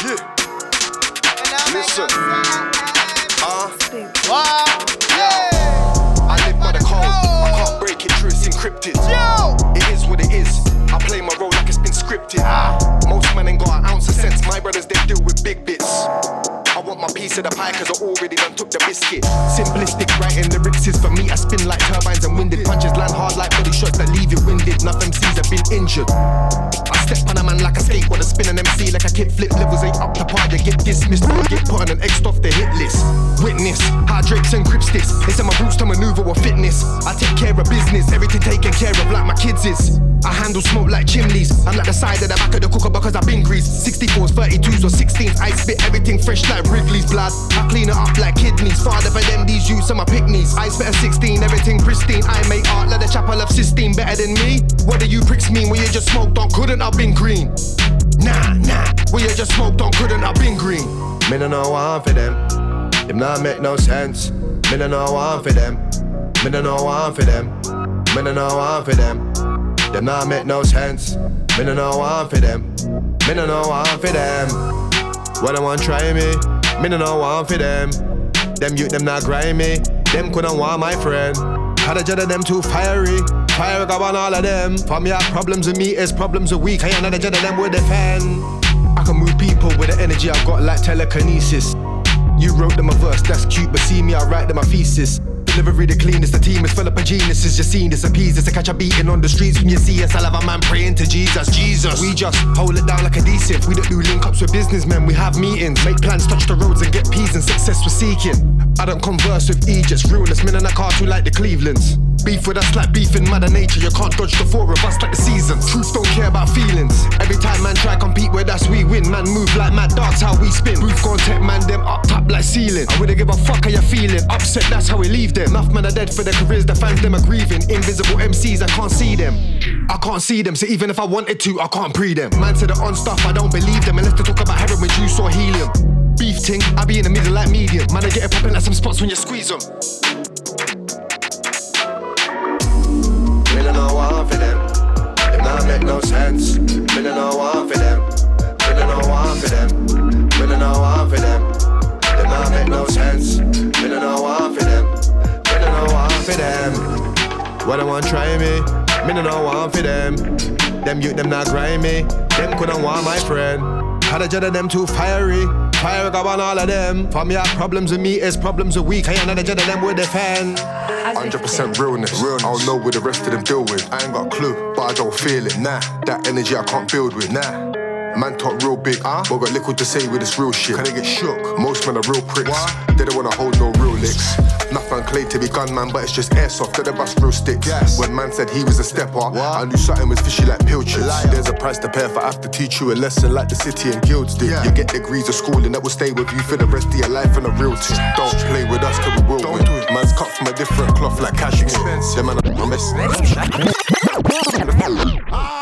[SPEAKER 6] Yeah. Listen. Uh,
[SPEAKER 10] wow. Yeah.
[SPEAKER 6] I live by the code. I can't break it, true, it's encrypted. It is what it is. I play my role like it's been scripted. Most men ain't got an ounce of sense. My brothers, they deal with big bits. I want my piece of the pie cause I already done took the biscuit. Simplistic writing lyrics is for me. I spin like turbines and winded. Punches land hard like body shots that leave you winded. Enough MCs have been injured. I step on a man like a skateboarder, spin an MC like a kickflip. Levels ain't up to par, they get dismissed. Or get put on an X off the hit list. Witness how Drake's and Crips this. It's in my roots to maneuver with fitness. I take care of business, everything taken care of like my kids is. I handle smoke like chimneys. I'm like the side of the back of the cooker because I've been greased. 64s, 32s, or 16s. I spit everything fresh like Wrigley's blood. I clean it up like kidneys. Father for them, these youths are my picnics. I spit a 16, everything pristine. I make art like the chapel of Sistine. Better than me? What do you pricks mean when you just smoked on? Couldn't have been green. Nah, nah. When you just smoked on, couldn't have been green. Me no know one for them. Them not make no sense. Me no know one for them. Me no know one for them. Me no know one for them. Them not make no sense. Me no know one for them. Me no know one for them. Well, I want try me. Me no know one for them. Them youth them not grind me. Them couldn't want my friend. Had a jet of them too fiery. Fire go on all of them. Me, I problems with me is problems with weak. I ain't jet of them will defend. I can move people with the energy I got like telekinesis. You wrote them a verse, that's cute, but see me, I write them a thesis.
[SPEAKER 15] delivery the cleanest. The team is full of geniuses. You seen this, appease this. to catch a beating on the streets when you see us. I'll have a man praying to Jesus. Jesus. We just hold it down like adhesive. We don't do link ups with businessmen. We have meetings, make plans, touch the roads and get peas and success we're seeking. I don't converse with Egypt's realest men in a cartoon like the Clevelands. Beef with us like beef in Mother Nature. You can't dodge the four of us like the seasons. Truths don't care about feelings. Every time man try compete with us, we win. Man move like mad dogs, how we spin. Booth gon' take man them up top like ceiling. I wouldn't give a fuck how you feeling. Upset, that's how we leave them. Enough men are dead for their careers, the fans them are grieving. Invisible MCs, I can't see them. I can't see them, so even if I wanted to, I can't pre them. Man said it on stuff, I don't believe them unless they talk about heroin juice or helium. Beef ting, I be in the middle like medium. Man, I get it popping like some spots when you squeeze them.
[SPEAKER 11] Make no sense. Me no one for them. Me no one for them. Me no one for them. Them not make no sense. Me no one for them. Me no one for them. Why they want try me? Me no one for them. Them youth them not grind me. Them couldn't want my friend. Had a jet of them too fiery. Fire go on all of them. For me, have problems with me, is problems with weak. I ain't another jet of them with defend.
[SPEAKER 6] 100% realness. realness. I'll know what the rest of them deal with. I ain't got a clue, but I don't feel it. Nah, that energy I can't build with. Nah. Man talk real big, huh? but got little to say with this real shit. Can they get shook? Most men are real pricks. What? They don't wanna hold no real licks. Nothing clay to be gunman, but it's just airsoft. They the bust real sticks. Yes. When man said he was a stepper, what? I knew something was fishy like pilchards. There's a price to pay for I have to teach you a lesson like the city and guilds did. Yeah. You get degrees of schooling that will stay with you for the rest of your life and a real team. Don't play with us cause we will Don't win. Do it. Man's cut from a different cloth like cashmere. Them man are mess.
[SPEAKER 16] Ah.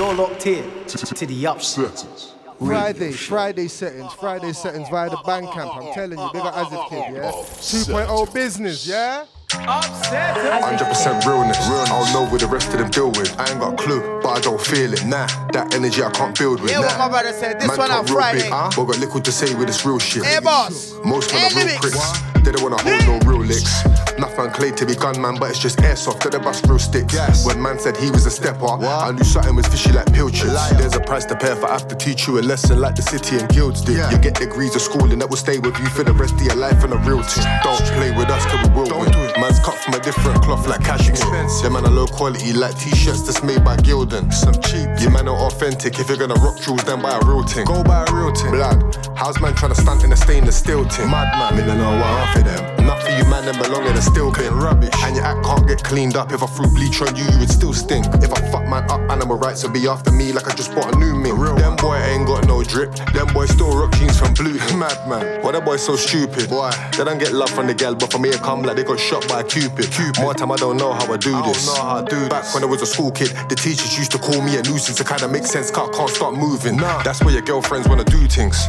[SPEAKER 2] You're locked in to the upsetters.
[SPEAKER 17] Friday, Friday settings, Friday settings via the Bandcamp. I'm telling you, bigger as a kid, yeah? 2.0 business, yeah?
[SPEAKER 6] 100% realness. Real. I'll know what the rest of them deal with. I ain't got a clue, but I don't feel it. Nah, that energy I can't build with.
[SPEAKER 10] Yeah,
[SPEAKER 6] nah.
[SPEAKER 10] what my brother said. This
[SPEAKER 6] Man
[SPEAKER 10] one
[SPEAKER 6] talk
[SPEAKER 10] on
[SPEAKER 6] real
[SPEAKER 10] Friday.
[SPEAKER 6] Big, huh? but got little to say with this real shit.
[SPEAKER 10] Hey, boss.
[SPEAKER 6] Most men
[SPEAKER 10] Hey,
[SPEAKER 6] are real
[SPEAKER 10] lyrics.
[SPEAKER 6] pricks. They don't wanna hold no real licks. Nothing clay to be gunman, but it's just airsoft. They bust real sticks. Yes. When man said he was a stepper, I knew something was fishy like pilchards. There's a price to pay for I have to teach you a lesson like the city and guilds did. You get degrees of schooling that will stay with you for the rest of your life and a real team. Don't play with us cause we will win. Do it. Man's cut from a different cloth like cashmere. Them man are low quality like t-shirts that's made by Gildan. Some cheap. You man are authentic. If you're gonna rock jewels, then buy a real thing. Go buy a real thing. Blood. How's man trying to stunt in a stainless steel thing? Madman. Me no know what half of them. Enough of you man them belong in a steel bin. Rubbish. And your act can't get cleaned up. If I threw bleach on you, you would still stink. If I fuck man up, animal rights will be after me like I just bought a new mink. Them boy ain't got no drip. Them boys still rock jeans from blue. Madman. Why that boy so stupid? Why? They don't get love from the gal, but for me it come like they got shot by a cupid. Cupid. More time I don't know how I do this. Know how I do Back when I was a school kid, the teachers used to call me a nuisance. It kinda makes sense, car can't start moving. Nah. That's where your girlfriends wanna do things.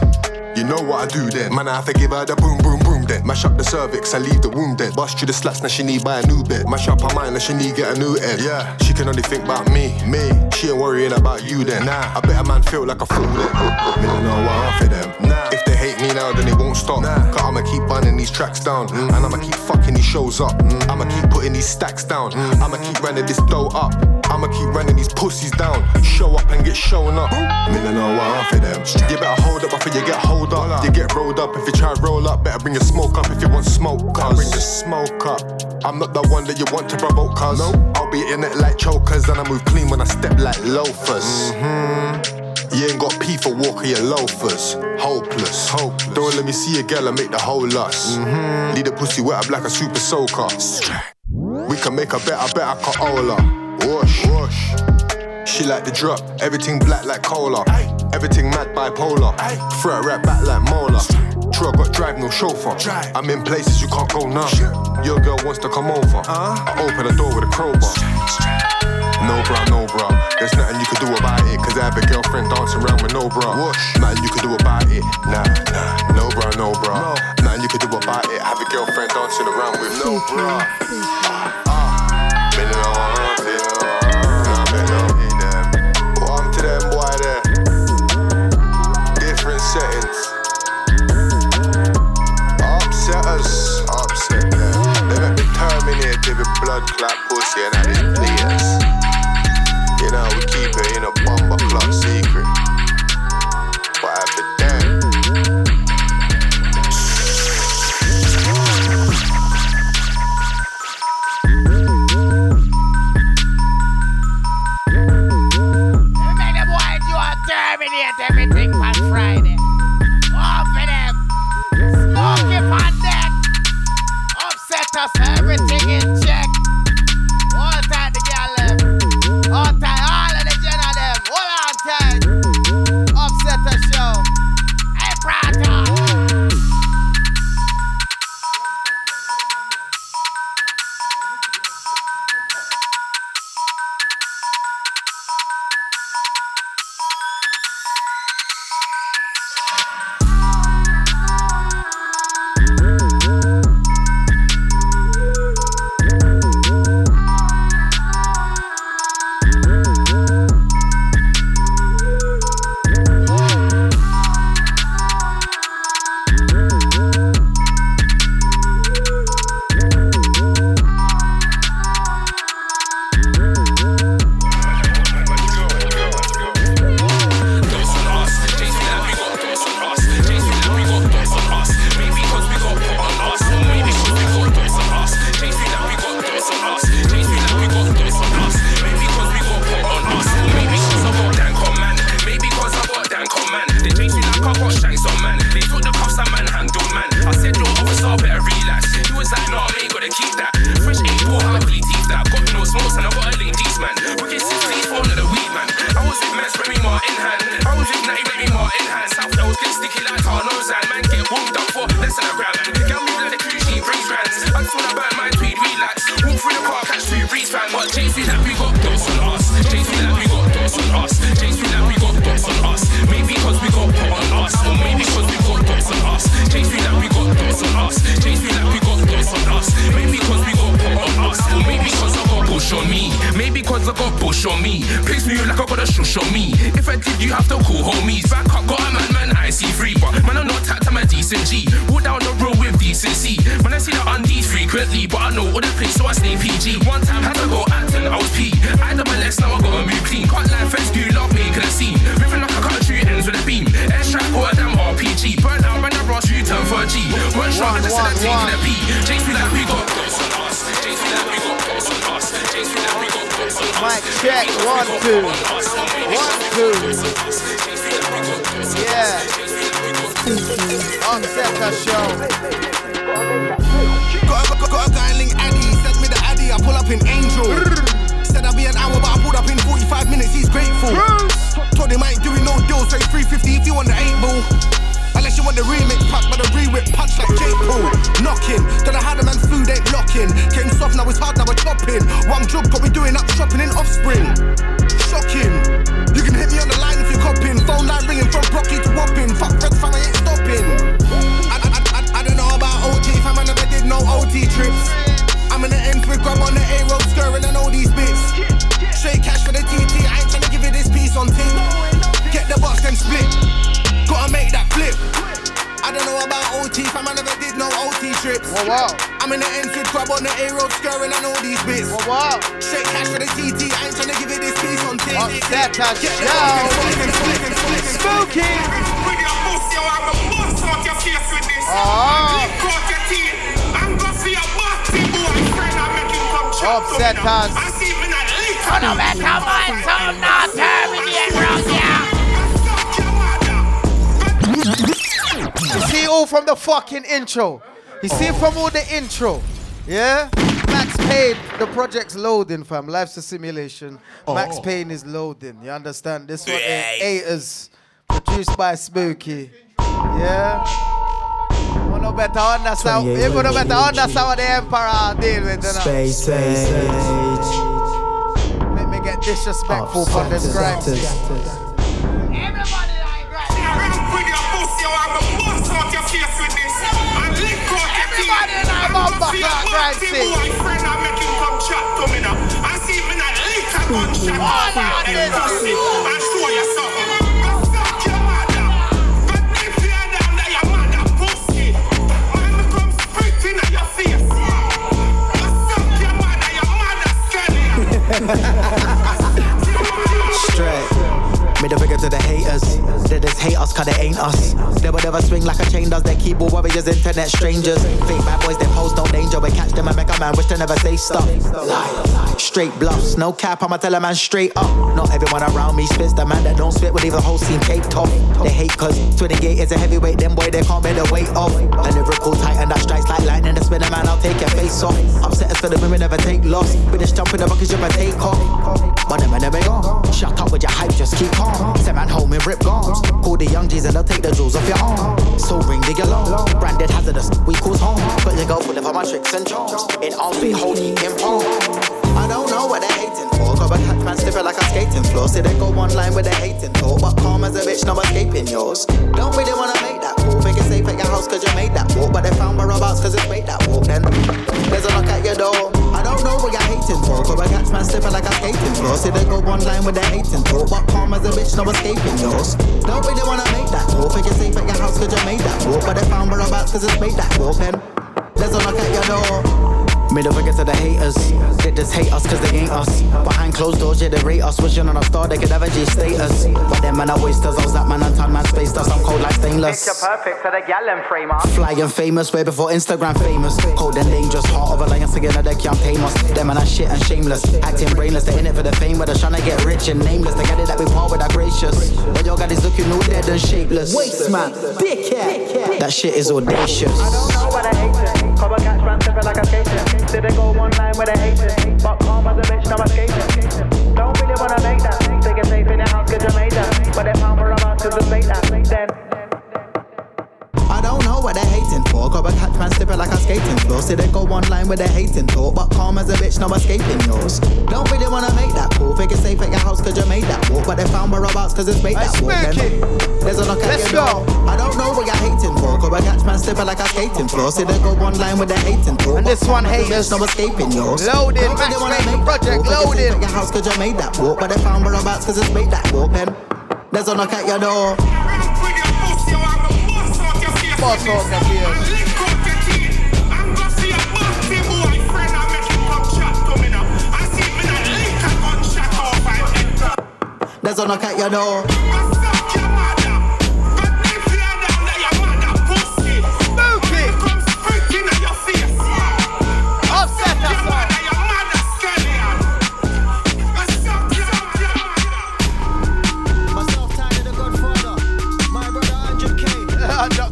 [SPEAKER 6] You know what I do then. Man, I have to give her the boom, boom, boom then. Mash up the cervix and leave the womb dead. Bust through the slats, now she need buy a new bed. Mash up her mind, now she need get a new head. Yeah, she can only think about me, me. She ain't worrying about you then. Nah, I bet a man feel like a fool then. Me don't know what half of them. Nah, if they hate me now, then it won't stop. Nah, cause I'ma keep running these tracks down. Mm. And I'ma keep fucking these shows up. Mm. I'ma keep putting these stacks down. Mm. I'ma keep running this dough up. I'ma keep running these pussies down. Show up and get shown up. Me don't know what half of them. You better hold up before you get hold up. You get rolled up if you try to roll up. Better bring your smoke up if you want smoke. Cause bring your smoke up. I'm not the one that you want to provoke, cuz. I'll be in it like chokers and I move clean when I step like loafers. Mm-hmm. You ain't got P for walker, you loafers. Hopeless. Hopeless. Don't let me see a girl and make the whole lust. Mm-hmm. Lead the pussy wet up like a super soaker. We can make a better, better Corolla. Whoosh. Whoosh. She like the drop, everything black like cola. Everything mad bipolar. Throw a rap back like Mola. Truck got drive, no chauffeur. I'm in places you can't go now. Your girl wants to come over. I open the door with a crowbar. No bra, no bra. There's nothing you can do about it. Cause I have a girlfriend dancing around with no bra. Nothing you can do about it. Nah, nah. No bra, no bra. Nothing you can do about it. I have a girlfriend dancing around with no bra. Terminate with blood clot pussy and that is players. You know, we keep it in a bomber clock secret.
[SPEAKER 3] Fucking intro. You see from all the intro. Yeah? Max Payne, the project's loading, fam. Life's a simulation. Max
[SPEAKER 18] Oh.
[SPEAKER 3] Payne is loading. You understand? This one ain't Haters. Produced by Spooky. Yeah? No better understand.
[SPEAKER 2] 28
[SPEAKER 3] You no better understand what the Emperor deal with, you know?
[SPEAKER 2] Space age.
[SPEAKER 3] Make me get disrespectful for this grind.
[SPEAKER 18] Your
[SPEAKER 3] clock grind
[SPEAKER 18] body,
[SPEAKER 3] sing.
[SPEAKER 18] boyfriend, make him come chat to me now. I see me not lick a gunshot.
[SPEAKER 3] Oh, no,
[SPEAKER 18] and
[SPEAKER 3] this
[SPEAKER 18] pussy,
[SPEAKER 3] is-
[SPEAKER 18] and show you something. Go suck your mother.
[SPEAKER 14] A figure to the haters. They just hate us cause they ain't us. They would never swing like a chain does. They keyboard warriors, internet strangers. Fake bad boys, they pose no danger. We catch them and make a man wish to never say stuff. Lie. Straight bluffs, no cap, I'ma tell a man straight up. Not everyone around me spits. The man that don't spit will leave the whole scene caked off. They hate cause 28 is a heavyweight, them boy they can't bear the weight off. A lyrical titan that strikes like lightning. The spinner man, I'll take your face off. Upset us for the women, never take loss. We just jump in the buckets, you better take off. But them and ain't gone. Shut up with your hype, just keep calm. Send man home in rip guards. Call the young G's and they'll take the jewels off your arm. So ring the alarm. Branded hazardous, we cause harm. But you go of all my tricks and charms. In arms, we hold in palm. I don't know what they're hating for. Got a catch man slipping like a skating floor. See they go one line with their hating talk. But calm as a bitch, no escaping yours. Don't really wanna make that call. Think it's safe at your house cause you made that walk. But they found whereabouts cause it's made that walk. Then there's a knock at your door. I don't know what you're hating for. Got a catch man slipping like a skating floor. See they go one line with their hating talk. But calm as a bitch, no escaping yours. Don't really wanna make that call. Think it's safe at your house cause you made that walk. But they found whereabouts cause it's made that walk. Then there's a knock at your door. Middle finger to the haters. They just hate us cause they ain't us. Behind closed doors, yeah, they rate us. Wishing on a star, they could have a G status. But them man are wasters. I was that man untied man space dust. I'm cold like stainless.
[SPEAKER 3] perfect for the gallon framer.
[SPEAKER 14] Flying famous, way before Instagram famous. Cold and dangerous, heart of a lion singing that they can't tame us. Them man are shit and shameless. Acting brainless, they in it for the fame, but they're trying to get rich and nameless. They get it that we part with our gracious. But your God is looking all dead and shapeless. Waste man, dickhead. That shit is audacious.
[SPEAKER 19] what I hate Come and catch man like a skater. Did they go one line with a hater? But calm as a bitch, now I'm. Don't really wanna make that. Take it safe in the house, made that. But they found where I'm cause it's that. Then
[SPEAKER 14] I don't know what they're hating for. Got a catch man slipping like a skating floor. See they go online with their hating talk, but calm as a bitch, no escaping yours. Don't really wanna make that call. Think it's safe at your house cause you made that walk, but they found whereabouts cause it's made that walk. Then There's a knock at
[SPEAKER 3] Let's
[SPEAKER 14] your
[SPEAKER 3] go.
[SPEAKER 14] door. I don't know what you're hating for, cause I catch man slipping like a skating floor. See they go online with their hating talk.
[SPEAKER 3] And this one haters.
[SPEAKER 14] There's no escaping yours.
[SPEAKER 3] Loaded,
[SPEAKER 14] Don't really wanna make that
[SPEAKER 3] project,
[SPEAKER 14] it's safe
[SPEAKER 3] loaded.
[SPEAKER 14] at your house cause you made that walk, but they found whereabouts cause it's made that walk. Then there's a knock at your door.
[SPEAKER 3] The field.
[SPEAKER 14] There's a knock at your door.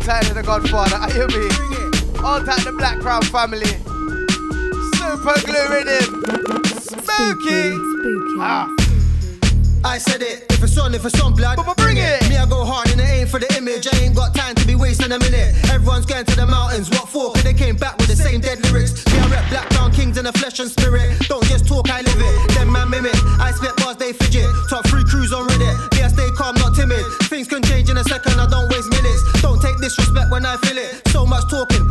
[SPEAKER 3] I'm not tired of the Godfather. I hear me. All time the Black Crown family. Super glue rhythm. Spooky. Ah.
[SPEAKER 20] I said it, if it's on, if it's on, blood. But
[SPEAKER 3] bring it.
[SPEAKER 20] Me, I go hard and it ain't for the image. I ain't got time to be wasting a minute. Everyone's going to the mountains. What for? Cause they came back with the same dead lyrics. Me, I rep Black Town Kings in the flesh and spirit. Don't just talk, I live it. Them man mimic. I spit bars, they fidget. Top three crews on Reddit. Me, I stay calm, not timid. Things can change in a second, I don't waste minutes. Don't take disrespect when I feel it. So much talking,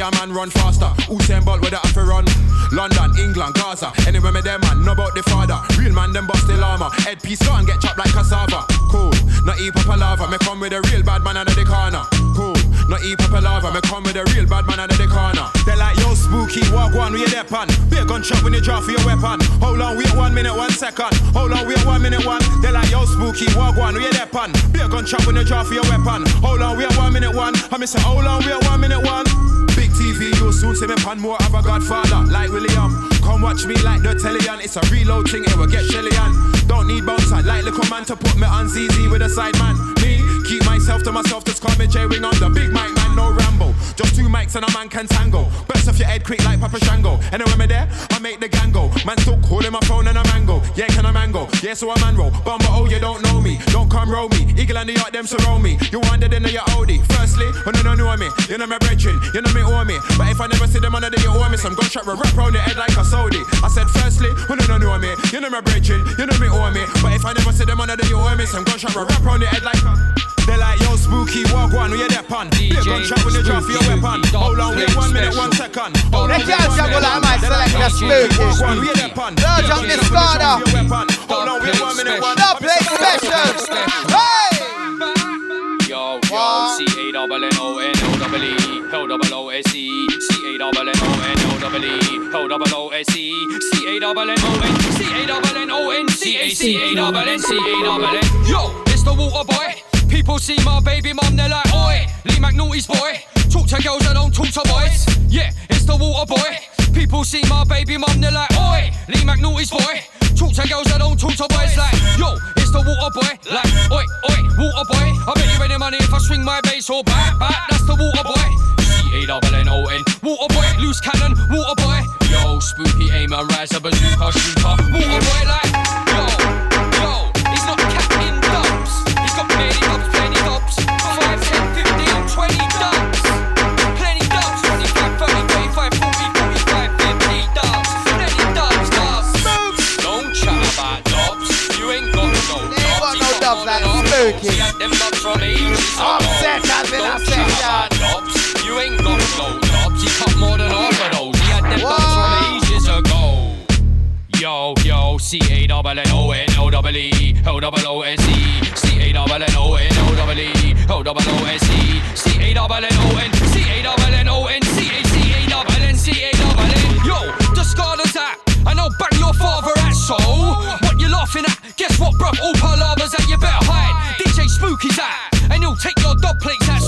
[SPEAKER 21] see a man run faster. Usain Bolt the have to run. London, England, Gaza. Anywhere me them man, know about the father. Real man them bust the llama. Head piece go get chopped like cassava. Cool, not eat papa lava. Me come with a real bad man under the corner. Cool, not eat papa lava. Me come with a real bad man under the corner. They like yo spooky, walk one with your pan. Be a gunshot when you draw for your weapon. Hold on, wait one minute, one second. Hold on, wait one minute, one. They like yo spooky, walk one with your pan. Be a gunshot when you draw for your weapon. Hold on, wait one minute, one. I miss say hold on, wait one minute, one. TV, you'll soon see me pan more of a godfather like William. Come watch me like the tellion. It's a reload thing, it will get Shelly-Ann. Don't need bouncer like little man to put me on ZZ with a side man. Me, keep myself to myself, just call me J-Wing on the big mic, man, no Rambo. Just two mics and a man can tango. Best off your head quick like Papa Shango. And then when me there, I make the gang go. Man still calling my phone and a mango. Yeah, can a mango? Yeah, so a man roll. Bumba, oh, you don't know me. Don't come roll me. Eagle and the yacht, them surround me. You wanted in your Audi. Firstly, when you don't know me, you know my brethren, you know me oh, owe me. But if I never see them under the you owe me, some gun shot will wrap round your head like a Saudi. I said, firstly, when you don't know me, you know my brethren, you know me oh, owe me. But if I never see them under the you owe me, some gun shot will wrap round your head like a they like yo spooky, walk one, where you that pan. Be a gunshot when you drop for your weapon. Hold on, wait one minute, one second. On,
[SPEAKER 3] They can't juggle like my selector
[SPEAKER 21] yo
[SPEAKER 3] spooky.
[SPEAKER 21] Walk one, where you that pan.
[SPEAKER 3] Large
[SPEAKER 21] Be a
[SPEAKER 3] up this
[SPEAKER 21] gunshot when you drop
[SPEAKER 3] corner.
[SPEAKER 21] your. Hold on, wait one minute, one.
[SPEAKER 3] Stop play special. Hey!
[SPEAKER 22] Yo, yo, C A double N O N O double E, L double O S E, C A double N O N O double E, L double O S E, C A double N O N, C A double N O N, C A C A double N, C A double N. Yo, it's the water. People see my baby mum, they're like, oi, Lee McNaughty's boy. Talk to girls, I don't talk to boys. Yeah, it's the water boy. People see my baby mum, they're like, oi, Lee McNaughty's boy. Talk to girls, I don't talk to boys. Like, yo, it's the water boy. Like, oi, oi, water boy. I bet you any money if I swing my bass or back, back. That's the water boy. C A double N O N. Water boy, loose cannon, water boy. Yo, spooky aim and rise a bazooka shooter. Water boy, like, yo. From ago.
[SPEAKER 10] Upset has been upset,
[SPEAKER 22] chat about dubs. You ain't got no dubs. He cut more than half of those. He had them dubs from ages ago. Yo, yo, C A double N O N O double E, O double O S E, C A double N O N O double E, O double O S E, C A double N O N, C A double N O N, C A C A double N, C A double N. Yo, discard that. I know bang your father at so. What you laughing at? Guess what, bruv? All palavas that you better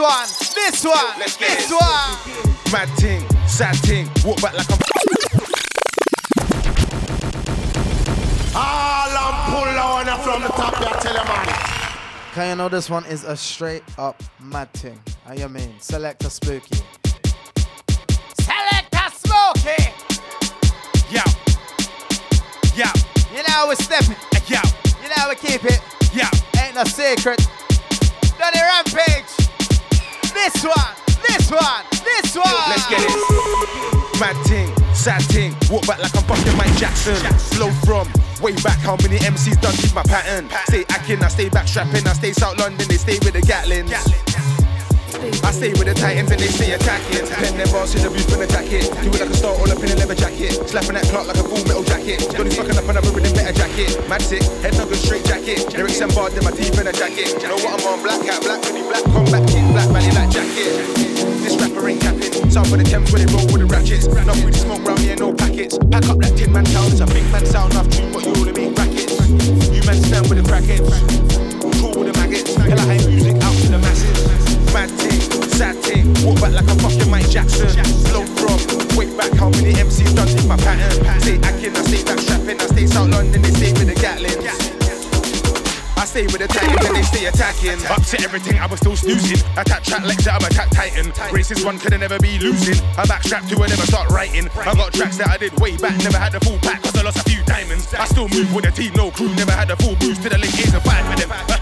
[SPEAKER 10] one, this one,
[SPEAKER 3] Let's get
[SPEAKER 10] this
[SPEAKER 3] it.
[SPEAKER 10] one.
[SPEAKER 3] Mad ting, sad ting, walk back like I'm.
[SPEAKER 16] All I'm pull on from the top, I tell you, man.
[SPEAKER 10] Can you know this one is a straight up mad thing? How you mean? Select a spooky. Select a spooky!
[SPEAKER 3] Yeah. Yeah.
[SPEAKER 10] You know how we stepping.
[SPEAKER 3] Yeah.
[SPEAKER 10] You know how we keep it.
[SPEAKER 3] Yeah.
[SPEAKER 10] Ain't no secret. Donny Rampage. This one, this one, this one.
[SPEAKER 3] Let's get it. Mad ting, sad ting, walk back like I'm fucking Mike Jackson. Flow from way back, how many MCs done keep my pattern? Stay acting, I stay back strapping, I stay South London, they stay with the Gatlins. I stay with the Titans and they stay attacking. Pen their bars in the booth in a jacket. Do it like a star all up in a leather jacket. Slapping that clock like a full metal jacket. Johnny's fucking up another a better jacket. Mad sick, head good straight jacket. Lyrics and bars in my teeth in a jacket. Know what I'm on, black hat, black hoodie, black combat kit, black valley, black jacket. This rapper ain't capping. South for the Thames where they roll with the ratchets. Not with the smoke round here, no packets. Pack up that tin man sound, it's a big man sound. I've tuned, but you all make rackets. You man stand with the crackheads. Cool with the maggots. Hell, I hate music out to the masses. Mad ting, sad ting. Walk back like a fucking Mike Jackson. Flow from way back, how many MCs done take my pattern? Stay acting, I stay back strapping. I stay South London, they stay with the Gatlins. I stay with the Titans and they stay attacking. Upset everything, I was still snoozing. Attack track lecture, I'm attack titan. Races one could never be losing. I backstrap to and never start writing. I got tracks that I did way back, never had the full pack, cause I lost a few diamonds. I still move with the team, no crew, never had the full boost to the link is a five for them.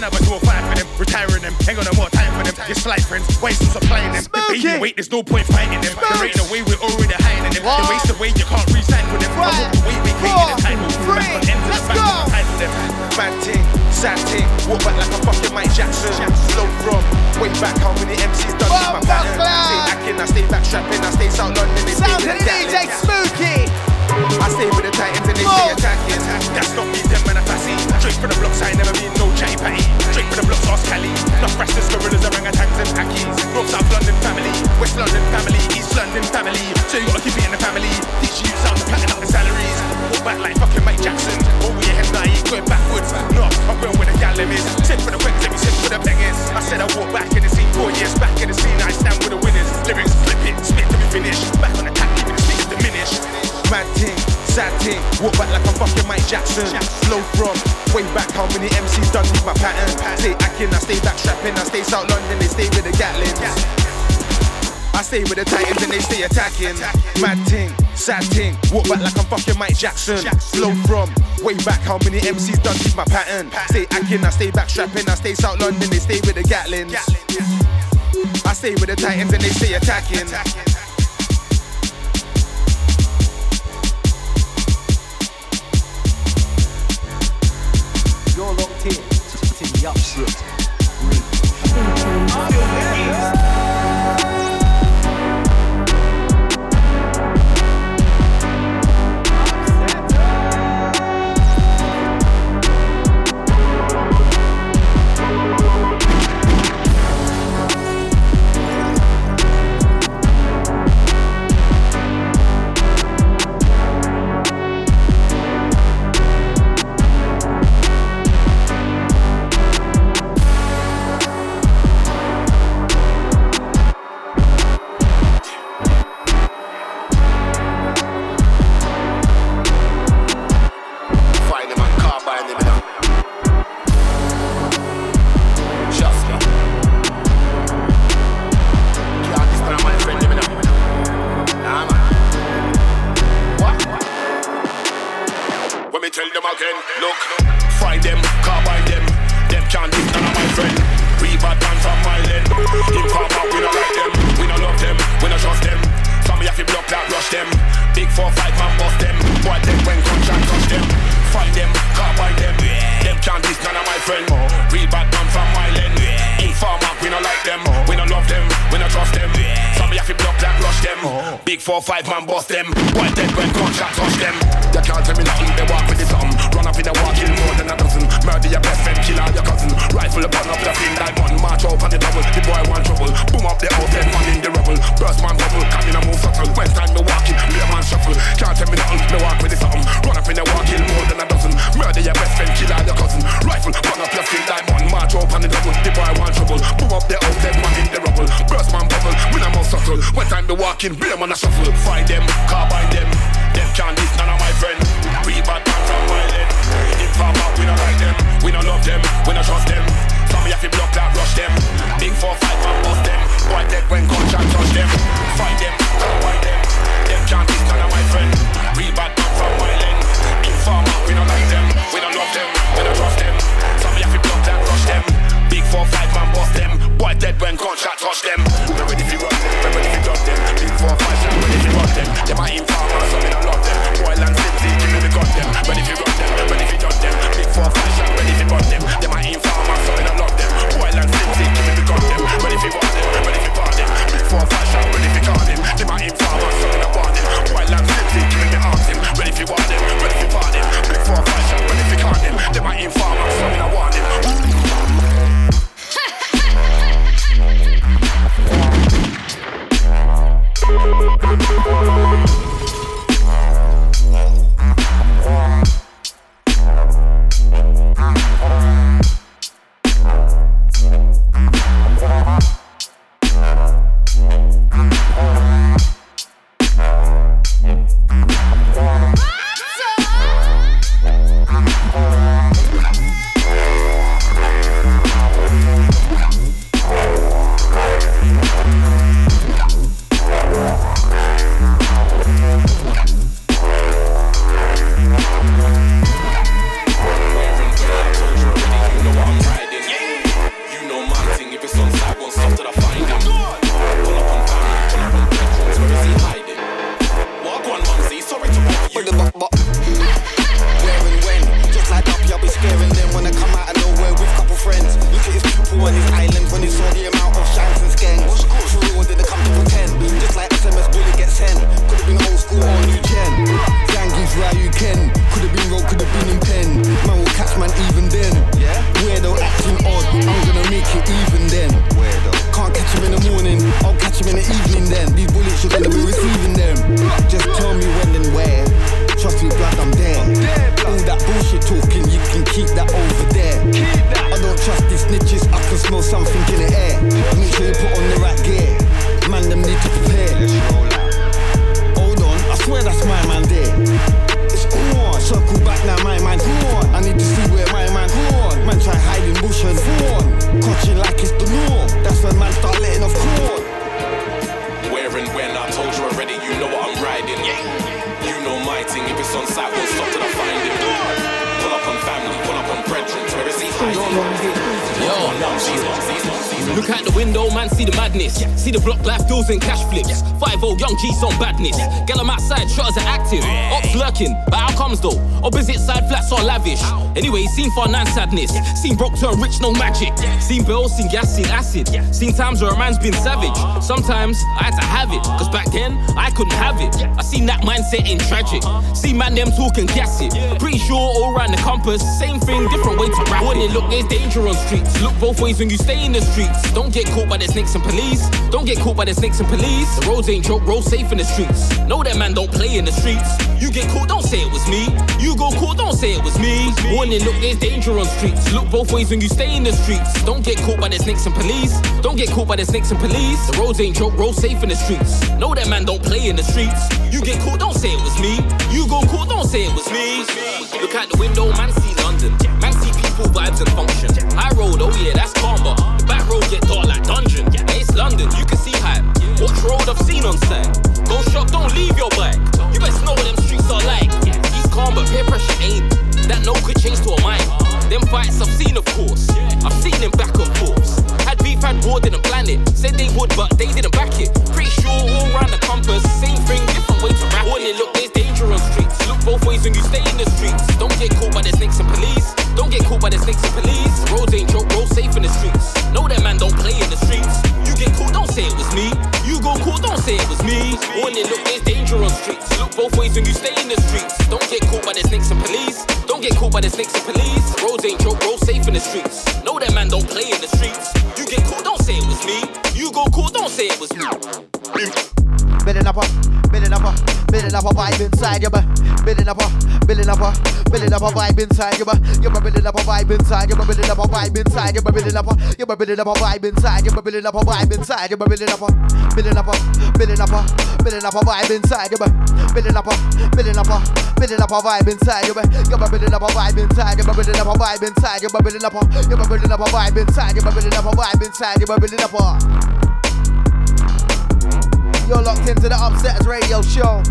[SPEAKER 3] I was all five for them, retiring them, ain't got no more time for them. It's fly friends, why still supplying them? The baby wait, there's no point fighting them. There ain't no way we're already hiding them. They waste away, you can't re-sign with them. I walk away, we creating a title. Let's go! Mad ting, sad ting, walk back like a fucking Mike Jackson. Flow from way back, how many MCs done keep my pattern? Stay acting, I stay back strapping, I stay South London, they
[SPEAKER 10] Sound to
[SPEAKER 3] the
[SPEAKER 10] DJ
[SPEAKER 3] Gatlins. I stay with the Titans and they stay attacking. That's not me, them man a fussy. Straight for the blocks, I ain't never been no chatty patty. Straight for the blocks, ask Cali. Enough rastas, gorillas, orangutans and packies. North South London family, West London family, East London family. So you gotta keep it in the family. Teach you sound, cutting up the salaries. Walk back like fucking Mike Jackson. Over your head, now I ain't going backwards. No, I'm going where the gallem is. Send for the wings, let me send for the bangers. I said I walk back in the scene, four years back in the scene, I stand with the winners. Lyrics, flip it, spit to be finished. Back on the diminished. Mad ting, sad ting, walk back like I'm fucking Mike Jackson. Flow from way back, how many MCs done keep my pattern? Stay acting, I stay back strapping, I stay South London, they stay with the Gatlins. I
[SPEAKER 23] stay with the Titans and they stay attacking. Mad ting, sad ting. Walk back like I'm fucking Mike Jackson. Flow from way back. How many MCs done keep my pattern? Stay acting, I stay back strapping. I stay South London, they stay with the Gatlins. I stay with the Titans and they stay attacking.
[SPEAKER 2] You're locked in. To the upset.
[SPEAKER 3] Find time me walking, be a shuffle. Find them, carbine them. Them can't this none of my friend. We bad man from my land. In farmer, we don't like them. We don't love them. We don't trust them. Some me have to block that rush them. Big four five man bust them. Boy dead when contract touch them. Find them, carbine them. Them can't this none of my friend. We bad man from my land. In farmer, we don't like them. We don't love them. We don't trust them. Four five man bust them. Boy dead when contract touch them. We ready to run them. We ready to drop them. Big four five man ready to run them. Them are in farmer, so me don't love them.
[SPEAKER 5] And sadness. Seen broke turn rich, no magic. Seen bills, seen gas, seen acid. Seen times where a man's been savage. Sometimes I had to have it, cause then I couldn't have it. I seen that mindset in tragic. See man them talking gas it. Pretty sure all around the compass, same thing, different way to rap. It look, there's danger on streets. Look both ways when you stay in the streets. Don't get caught by the snakes and police. Don't get caught by the snakes and police. The roads ain't joke, roll safe in the streets. Know that man don't play in the streets. You get caught, don't say it was me. You go caught, don't say it was me. Warning, look, there's danger on streets. Look both ways when you stay in the streets. Don't get caught by the snakes and police. Don't get caught by the snakes and police. The roads ain't joke, roll safe in the streets. Know that man don't play in the streets. You get caught, don't say it was me. You go caught, don't say it was me. Look out the window, man, see London. Man, see people vibes and function. High road, oh yeah, that's calmer. The back road get dark like dungeon. It's London, you can see hype. Watch road I've seen on set. Go shop, don't leave your bike. You best know what them streets are like. He's calm, but peer pressure ain't. That no could change to a mind. Them fights I've seen, of course. I've seen them back and forth. Had beef, had war, didn't plan it. Said they would, but they didn't back it. Pretty sure all round the compass, same thing, different way to rap. Warning, look, there's danger on streets. Both ways when you stay in the streets. Don't get caught by the snakes and police. Don't get caught by the snakes and police. Roads ain't joke, roll safe in the streets. Know that man don't play in the streets. You get caught, don't say it was me. You go caught, don't say it was me. Warning, look, there's danger on streets. Look both ways when you stay in the streets. Don't get caught by the snakes and police. Don't get caught by the snakes and police. Roads ain't joke, roll safe in the streets. Know that man don't play in the streets. You get caught, don't say it was me. You go caught, don't say it was me. Mm.
[SPEAKER 10] Building up a, building up a, building up a vibe inside you, building up a, building up a, building up a vibe inside you, you're building up a vibe inside you, building up a vibe inside you, building up a, you're building up a vibe inside you, building up a vibe inside you, building up a, building up a, building up a, building up a vibe inside you, building up a, building up a, building up a vibe inside you, you're building up a vibe inside you, building up a vibe inside you, building up a, you're building up a vibe inside you, building up a vibe inside you, building up a. You're locked into the Upsetters radio show.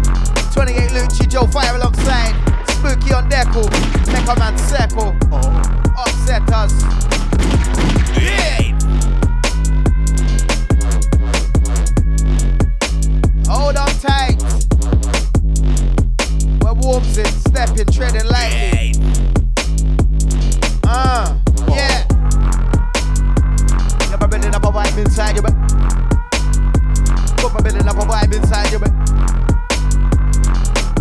[SPEAKER 10] 28 Lucci, Joe Fire alongside. Spooky on Deco. Mecha Man Circle. Upsetters. Hold on tight. We're warms in, stepping, treading lightly. Uh, yeah. You're building up a vibe inside you, but Put my building up a vibe inside you, but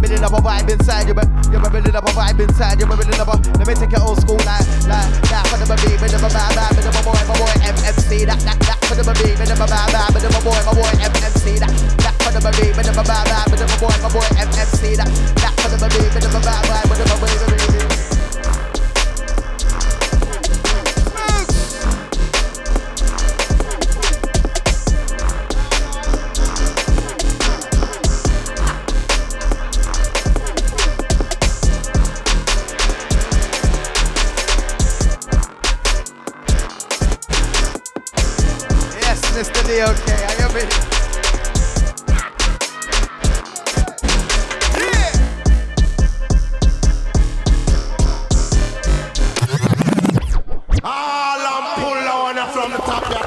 [SPEAKER 10] building up a vibe inside you, but you're building up a vibe inside you, but building up a. Let me take it old school like, like that for the baby, bit of a bad bad, bit of a boy, my boy MMC, that that that for the baby, bit of a bad bad, bit of a boy, my boy MMC, that that for the baby, bit of a bad bad, bit of a boy, my boy MMC, that that for the baby, bit of a bad bad, bit of a baby,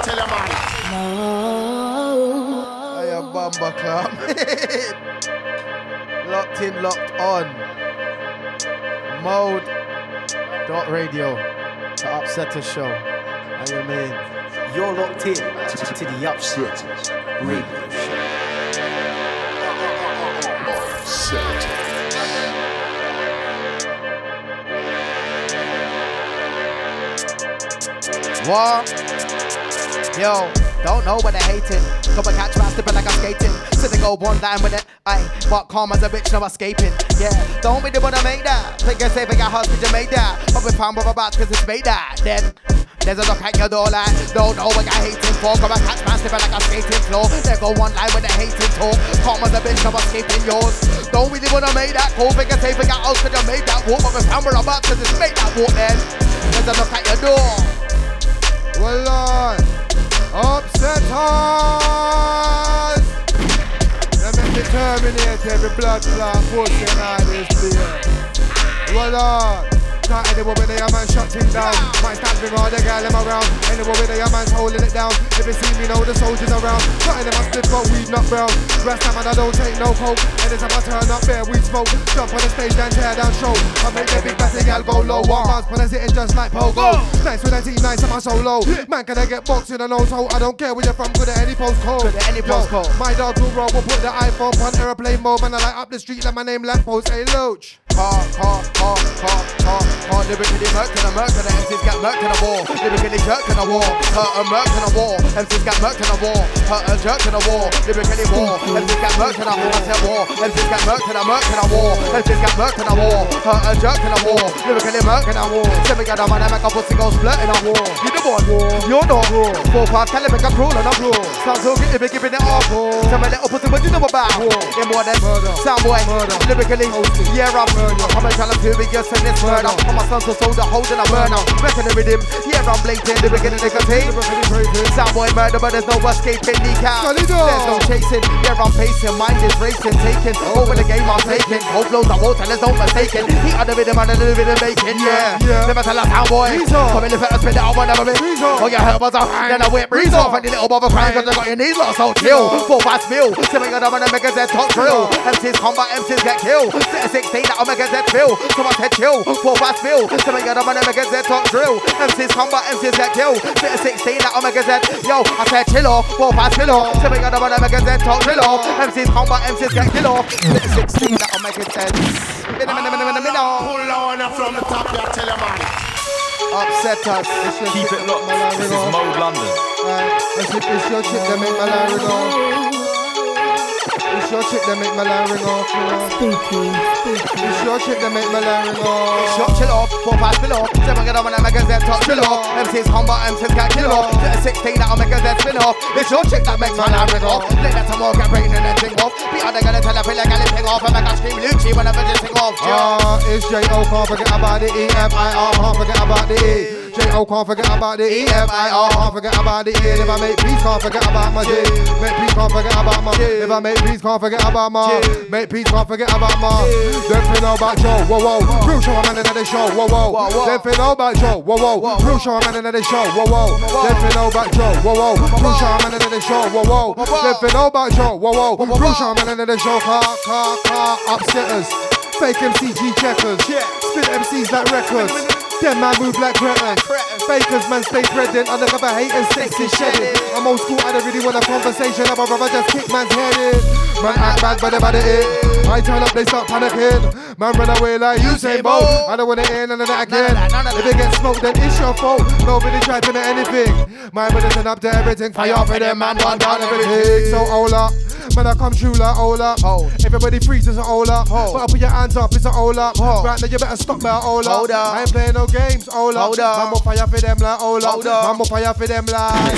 [SPEAKER 16] tell you, man.
[SPEAKER 10] I am Bamba Club. locked in, locked on. Mode. Dot radio. To upset the Show. How you mean?
[SPEAKER 2] You're locked in to, the Upsetters radio show.
[SPEAKER 10] What? Yo, don't know what they're hating. Come and catch me slipping like I'm skating. So they go one line with it. Aye, but calm as a bitch, no escaping. Yeah, don't be the one to make that. Think it's safe, I got husband to make that. But we pound with a bat cause it's made that. Then there's a look at your door like, don't know what you're hating for. Come and catch man slipping like a skating floor. They go one line with the hating talk. Calm as a bitch, no escaping yours. Don't really wanna make that call. It's safe, I got cause you made that walk. But we pound with a bat cause it's made that walk then. There's a look at your door.
[SPEAKER 11] Well, uh, Lord, upsetters. Let me terminate every blood clot in all this place. Well, uh, Lord, Can't anywhere with a man shut things down. Might stand me round, the girl them around. Anywhere with a man's holding it down. If you see me, know the soldiers around. Cutting them up split, but weed not brown. Rest time and I don't take no coke. Anytime I turn up there, we smoke. Jump on the stage and tear down show. I make the big batty gal go low. One month when I sit in just like pogo. Nice with that team, nice and my solo. Man, can I get boxed in a nose hole? I don't care where you're from, good at any postcode.
[SPEAKER 10] Good at any
[SPEAKER 11] Yo,
[SPEAKER 10] postcode.
[SPEAKER 11] My dog will roll, will put the iPhone on airplane mode. Man, I light up the street like my name lamppost. Hey, Loach.
[SPEAKER 10] Lyrically murked and a murked and the MCs got murked in a war. Lyrically jerked in a war. Hurt and murked in a war. MCs got murked in a war. Hurt jerked in a war. Lyrically war. MCs got murked in a war. I said war. MCs got murked in a in war. MCs got murked in a war. Hurt jerked in a war. Lyrically in a war. Me a man and make a pussy go split in a war. You the boy war. You're not war. Four five tell him make a crawl and a brawl. Sound so good if you giving it off. Tell me little pussy what you know about. In more than sound boy. Lyrically, yeah I'm I'm a trying to do it, just in this murder. I'm a son so soldier holding a burner. Reckon the rhythm, yeah I'm blatant. The beginning of the. Sound boy murder, but there's no escaping kneecap. There's no chasing, yeah I'm pacing. Mind is racing, taking over the game I'm taking. Cold blows I won't there's no mistaking. Heat of the rhythm and the rhythm making, yeah. Never tell a sound boy. Come in the first spit it out, be. Oh yeah, heard was a then I whip breeze off and the little bother crying cause I got your knees lost, so chill. Four fast spill, sipping on them and the make a top drill. MCs combat, MCs get killed. Sit a 16 that'll make a Z fill. So I said chill, four fast spill, sipping on them and the make a Z top drill. MCs combat, MCs get killed. Sit a 16 that'll make a Z. Yo, I said chill off, four fast spill off. Sipping on them and the make a Z top drill off. MCs combat, MCs get killed off. Sit a 16 that'll make a Z.
[SPEAKER 16] Pull on from the top, yeah, tell your man.
[SPEAKER 10] Upsetters.
[SPEAKER 24] Keep it locked. This is Mode London.
[SPEAKER 11] It's, it's your chick that make my line ring off. It's your chick that make my line ring off. You know.
[SPEAKER 3] Spooky, spooky.
[SPEAKER 11] It's your chick that make my line ring off.
[SPEAKER 10] Shot chill off, four five spill off. Seven get on when I make a Z top chill off. MC's combat, MC's got kill off. Sit a 16 that'll make a Z spin off. It's your chick that makes my line ring off. Let that tomorrow get brain and then ting off. Be other gonna tell her feel like I ping off and make her scream Lucci whenever they sing off.
[SPEAKER 11] Ah, it's J.O. Can't forget about the E-F-I-R. Can't forget about the E. J.O. Oh, can't forget about the E-F-I-R. Can't forget about the E. And if I make peace, can't forget about my J. Make peace, can't forget about my If I make peace, can't forget about my Make peace, can't forget about my Don't feel know about Joe, whoa, whoa. Real show, I'm in the show, whoa, whoa. Don't feel know about Joe, whoa, whoa. Real show, I'm in the show, whoa, whoa. Don't feel know about Joe, whoa, whoa. Real show, I'm in the show, whoa, whoa. Don't feel know about Joe, whoa, whoa. Real show, I'm in the show, car, car, car, upsetters. Fake MCG checkers. Spit MCs like records. Them man move like cretins. Fakers man stay threading. Undercover haters sexy shedding. I'm old school, I don't really want a conversation. I'm a brother just kick man's head in. Man act bad, but bad it. I turn up, they start panicking. Man run away like Usain Bolt. I don't wanna hear none of that again. If it gets smoked, then it's your fault. Nobody try to make anything. My brother turn up to everything. Fire for them, man, one down everything. So hold up. Man, I come true like hold up. Everybody freezes a hold up. But put your hands up, it's a hold up. Right now, you better stop that up.
[SPEAKER 10] Hold up.
[SPEAKER 11] I ain't playing no games, hold up.
[SPEAKER 10] Hold up.
[SPEAKER 11] Man, more fire for them like hold up.
[SPEAKER 10] Hold up.
[SPEAKER 11] Man, more fire for them like.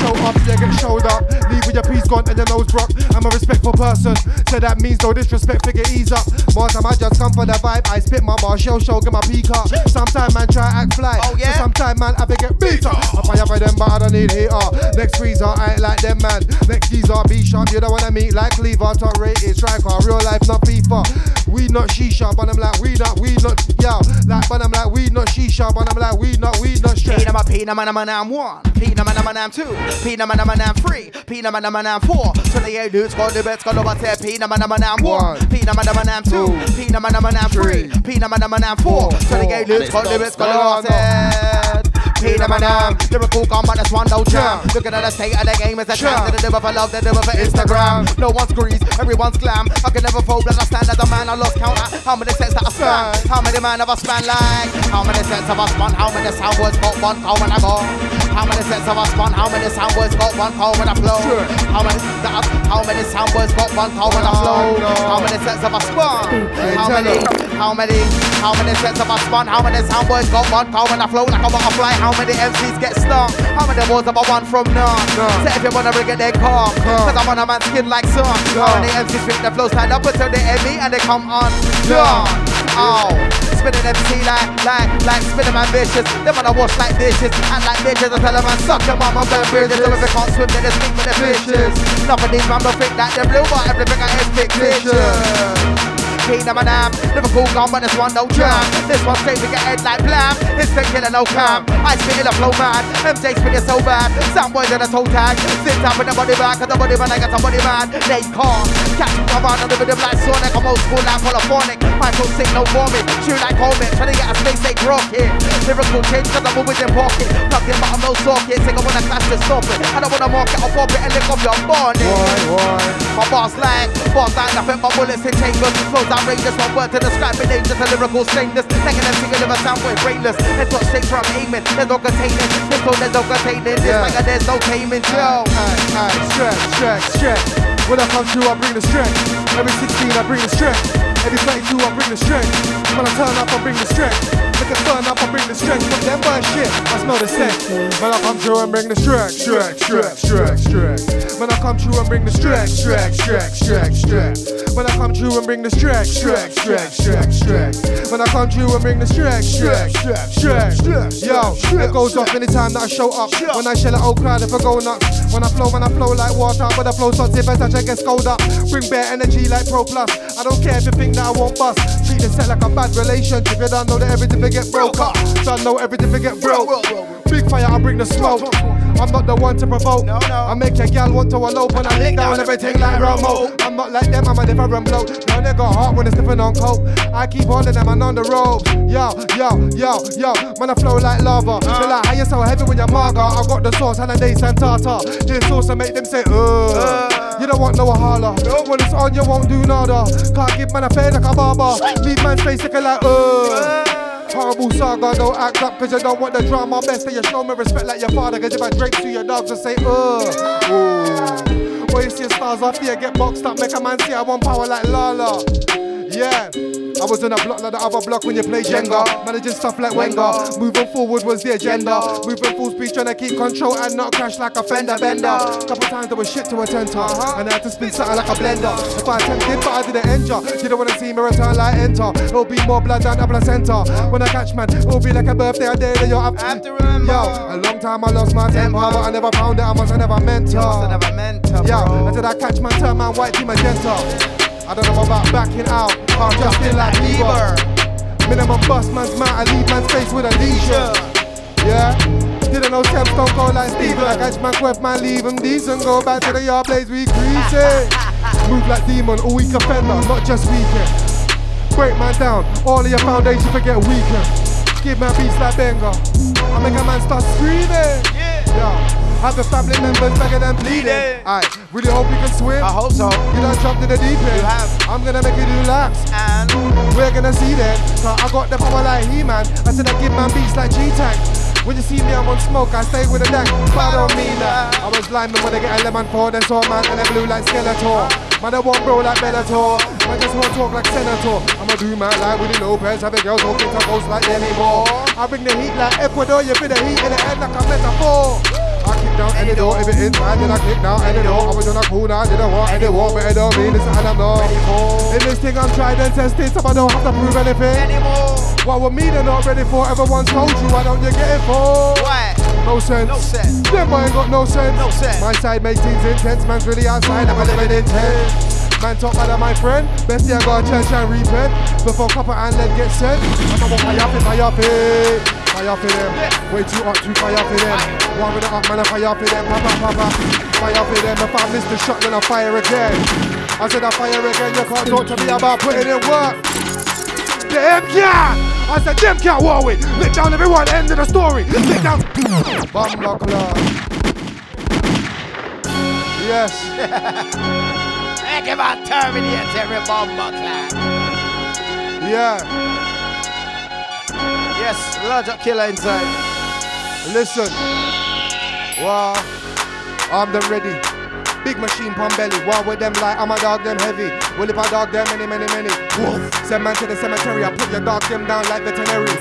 [SPEAKER 11] Show up, yeah, get showed up. Leave with your piece gone and your nose broke. I'm a respectful person, so that means no disrespect, figure ease up. More time I just come for the vibe. I spit my bar, show, show, get my peak up. Sometimes man try act fly. Oh yeah. So sometimes man I get beat up. I fire for them, but I don't need heater. Next freezer, I ain't like them man. Next geezer, be sharp. You don't wanna meet like Cleaver, top rated striker. Real life, not FIFA. We not she shisha, but I'm like we not, we not, yo. Like, but I'm like we not she shisha, but I'm like we not, we not straight.
[SPEAKER 10] Pina man, Pina man, I'm one. Pina man, I'm two. Pina man, I'm three. Pina man, I'm four. Twenty-eight dudes got the best, got over ten. Pina man, man, I'm one. Pina man, man, I'm two. Pina man, man, I'm three. Pina man, man, I'm four. Got the best, got over ten. Pina man, I'm lyrical combat, that's one no jam. Looking at the state of the game as a champ. They do it for love, they do it for Instagram. No one's grease, everyone's glam. I can never fold, but I stand as a man. I lost count at how many sets that I span. How many man have I span like? How many sets have I spun? How many sound words got one when I go? How many sets have I spun? How many sound words got one call when I flow? How many that, How many sound words got one call when I flow? How many sets have I spun? How many? How many? How many sets have I spun? How many sound words got one call when I flow like a butterfly? How many MCs get stung? How many words have I won from none? Say if you wanna bring it, then come. Cause I'm on a man's skin like sun. How many MCs pick the flow stand up until they hit me and they come on? Done. Oh, spinning MC like, like, like spinning man vicious. They wanna wash like dishes and like bitches. I tell them man suck them up, I'm going bridges. So if they can't swim, then they speak with the fishes. Nothing these man don't think that they're blue, but everything I is fictitious. Keen, I'm an am. Liverpool gone, but this one no jam. This one straight to get head like blam. Instant killer, no cam. I spit in a flow man. MJ spit it so bad. Some boys in a toe tag. Sit up with the body back, cause the body man, I got a body man. They calm. Catch me come on, the rhythm like Sonic. I'm old school like polyphonic. Michael sick, no vomit. Shoot like Coleman. Trying to get a space, they rocket. Lyrical change, cause I'm always in pocket. In, but I'm no socket. Think I wanna clash to stop it. I don't wanna mark it, I'll pop it and lick off your bonnet. My boss like, boss like, nothing my bullets in chambers. Outrageous, one word to describe it dangerous. A lyrical stainless. Taking them single liver sound boy brainless. Head got straight from aiming. There's no containing. Pistol, there's no containing. This
[SPEAKER 11] Yeah.
[SPEAKER 10] like there's no taming. Yo.
[SPEAKER 11] Alright, stretch, stretch, stretch. When I come through, I bring the strength. Every 16, I bring the strength. Every 32, I bring the strength. When I turn up, I bring the strength. Look at turn up, I bring the strength. But them by shit, I smell the sex. When I come through and bring the stretch, stretch, stretch, stretch, stretch. When I come through and bring the stretch, stretch, stretch, stretch, stretch. When I come through and bring the stretch, stretch, stretch, stretch, stretch. When I come through and bring the stretch, stretch, stretch, stretch. Yo, it goes off anytime that I show up. When I shell an old crowd, if I go nuts. When I flow, when I flow like water, but I flow so tip and touch, I get scold up. Bring bare energy like Pro Plus. I don't care if you think that I won't bust. Treat the set like a bad relationship. You don't know that everything will get broke up. Don't know everything will get broke. Big fire, I bring the smoke. I'm not the one to provoke. I make your gal want to elope when I lick down everything like Romo. I'm not like them, I'm a different bloke. No, they got heart when it's different on coke. I keep holding them, I'm on the ropes. Yo, yo, yo, yo, man, I flow like lava. Feel like how you so heavy when you're marga. I got the sauce and a day and tartar. This sauce to make them say, uh. You don't want no holler. No. When it's on, you won't do nada. Can't give man a fade like a barber. Leave man's face looking like, uh. Horrible saga, don't act up cause you don't want the drama. Best that you show me respect like your father. Cause if I drink to your dogs, I say, uh. Ooh. Boy, you see stars off here, get boxed up, make a man see I want power like Lala. Yeah. I was on a block like the other block when you play Jenga. Managing stuff like Wenger. Moving forward was the agenda. Moving full speed, trying to keep control and not crash like a fender bender. Couple times there was shit to attend to. Uh-huh. And I had to spin something like a blender. If I attempted, but I didn't enter. You don't wanna see me return like enter. It'll be more blood than a placenta. When I catch man, it'll be like a birthday a day that you're up. Have to remember. Yo, a long time I lost my temper, but I never found it. I must have never meant to.
[SPEAKER 10] never meant to,
[SPEAKER 11] Yo, until I catch man, turn man white, team magenta. I don't know about backing out. I'm just feel like Bieber. Minimum bust man's mouth, I leave man's face with a leisure. Yeah. Didn't know temps don't go like Steven. I catch man quest man, leave him decent. Go back to the yard blaze, we greasy. Move like demon, a weak offender, not just weekend. Break man down, all of your foundation forget weaker. Give man beats like Benga. I make a man start screaming. Yeah. Have the family members begging and bleeding. I really hope you can swim. I
[SPEAKER 10] hope so.
[SPEAKER 11] You don't jump in the deep end. You have. I'm gonna make you do laps. And we're gonna see then. Cause I got the power like He-Man. I said I give man beats like G-Tank. When you see me, I'm on smoke, I stay with a deck. But I don't mean that. I was lineman when I get a lemon for them, so man, and a blue like Skeletor. Man, I won't bro like Bellator. Man, just won't talk like Senator. I'ma do my life with the Lopez. Have a girl talking to ghosts like anymore. I bring the heat like Ecuador. You feel the heat in the end like a metaphor. Kick down any door, if it inside, then I kick down any door. I was on a cool now, didn't want any war, but it don't mean it's and I'm not. In this thing, I'm tried and tested, so I don't have to prove anything anymore. What with me, they're not ready for. Everyone's told you, why don't you get it for?
[SPEAKER 10] Why?
[SPEAKER 11] No sense. No sense. Them ain't got no sense. No sense. My side makes things intense, man's really outside, I'm a living intense. Man talk of my friend, best I go to church and repent. Before copper and lead get sent I'm a fire up, fire it. Fire for them, way too hot to fire for them. Warming it up man, I fire for them, papa papa. Fire for them, if I miss the shot then I fire again. I said I fire again, you can't talk to me about putting in work. Them can't! I said can't war with. Lick down everyone, end of the story. Lick down. Club Yes
[SPEAKER 10] Hey, give out Terminator, every bomber clap.
[SPEAKER 11] Yeah.
[SPEAKER 10] Yes, large killer inside.
[SPEAKER 11] Listen. Wow. I'm them ready. Big machine pump belly. War with them like I'm a dog them heavy. Well if I dog them many, many, many. Woof. Send man to the cemetery. I put your dog them down like veterinary.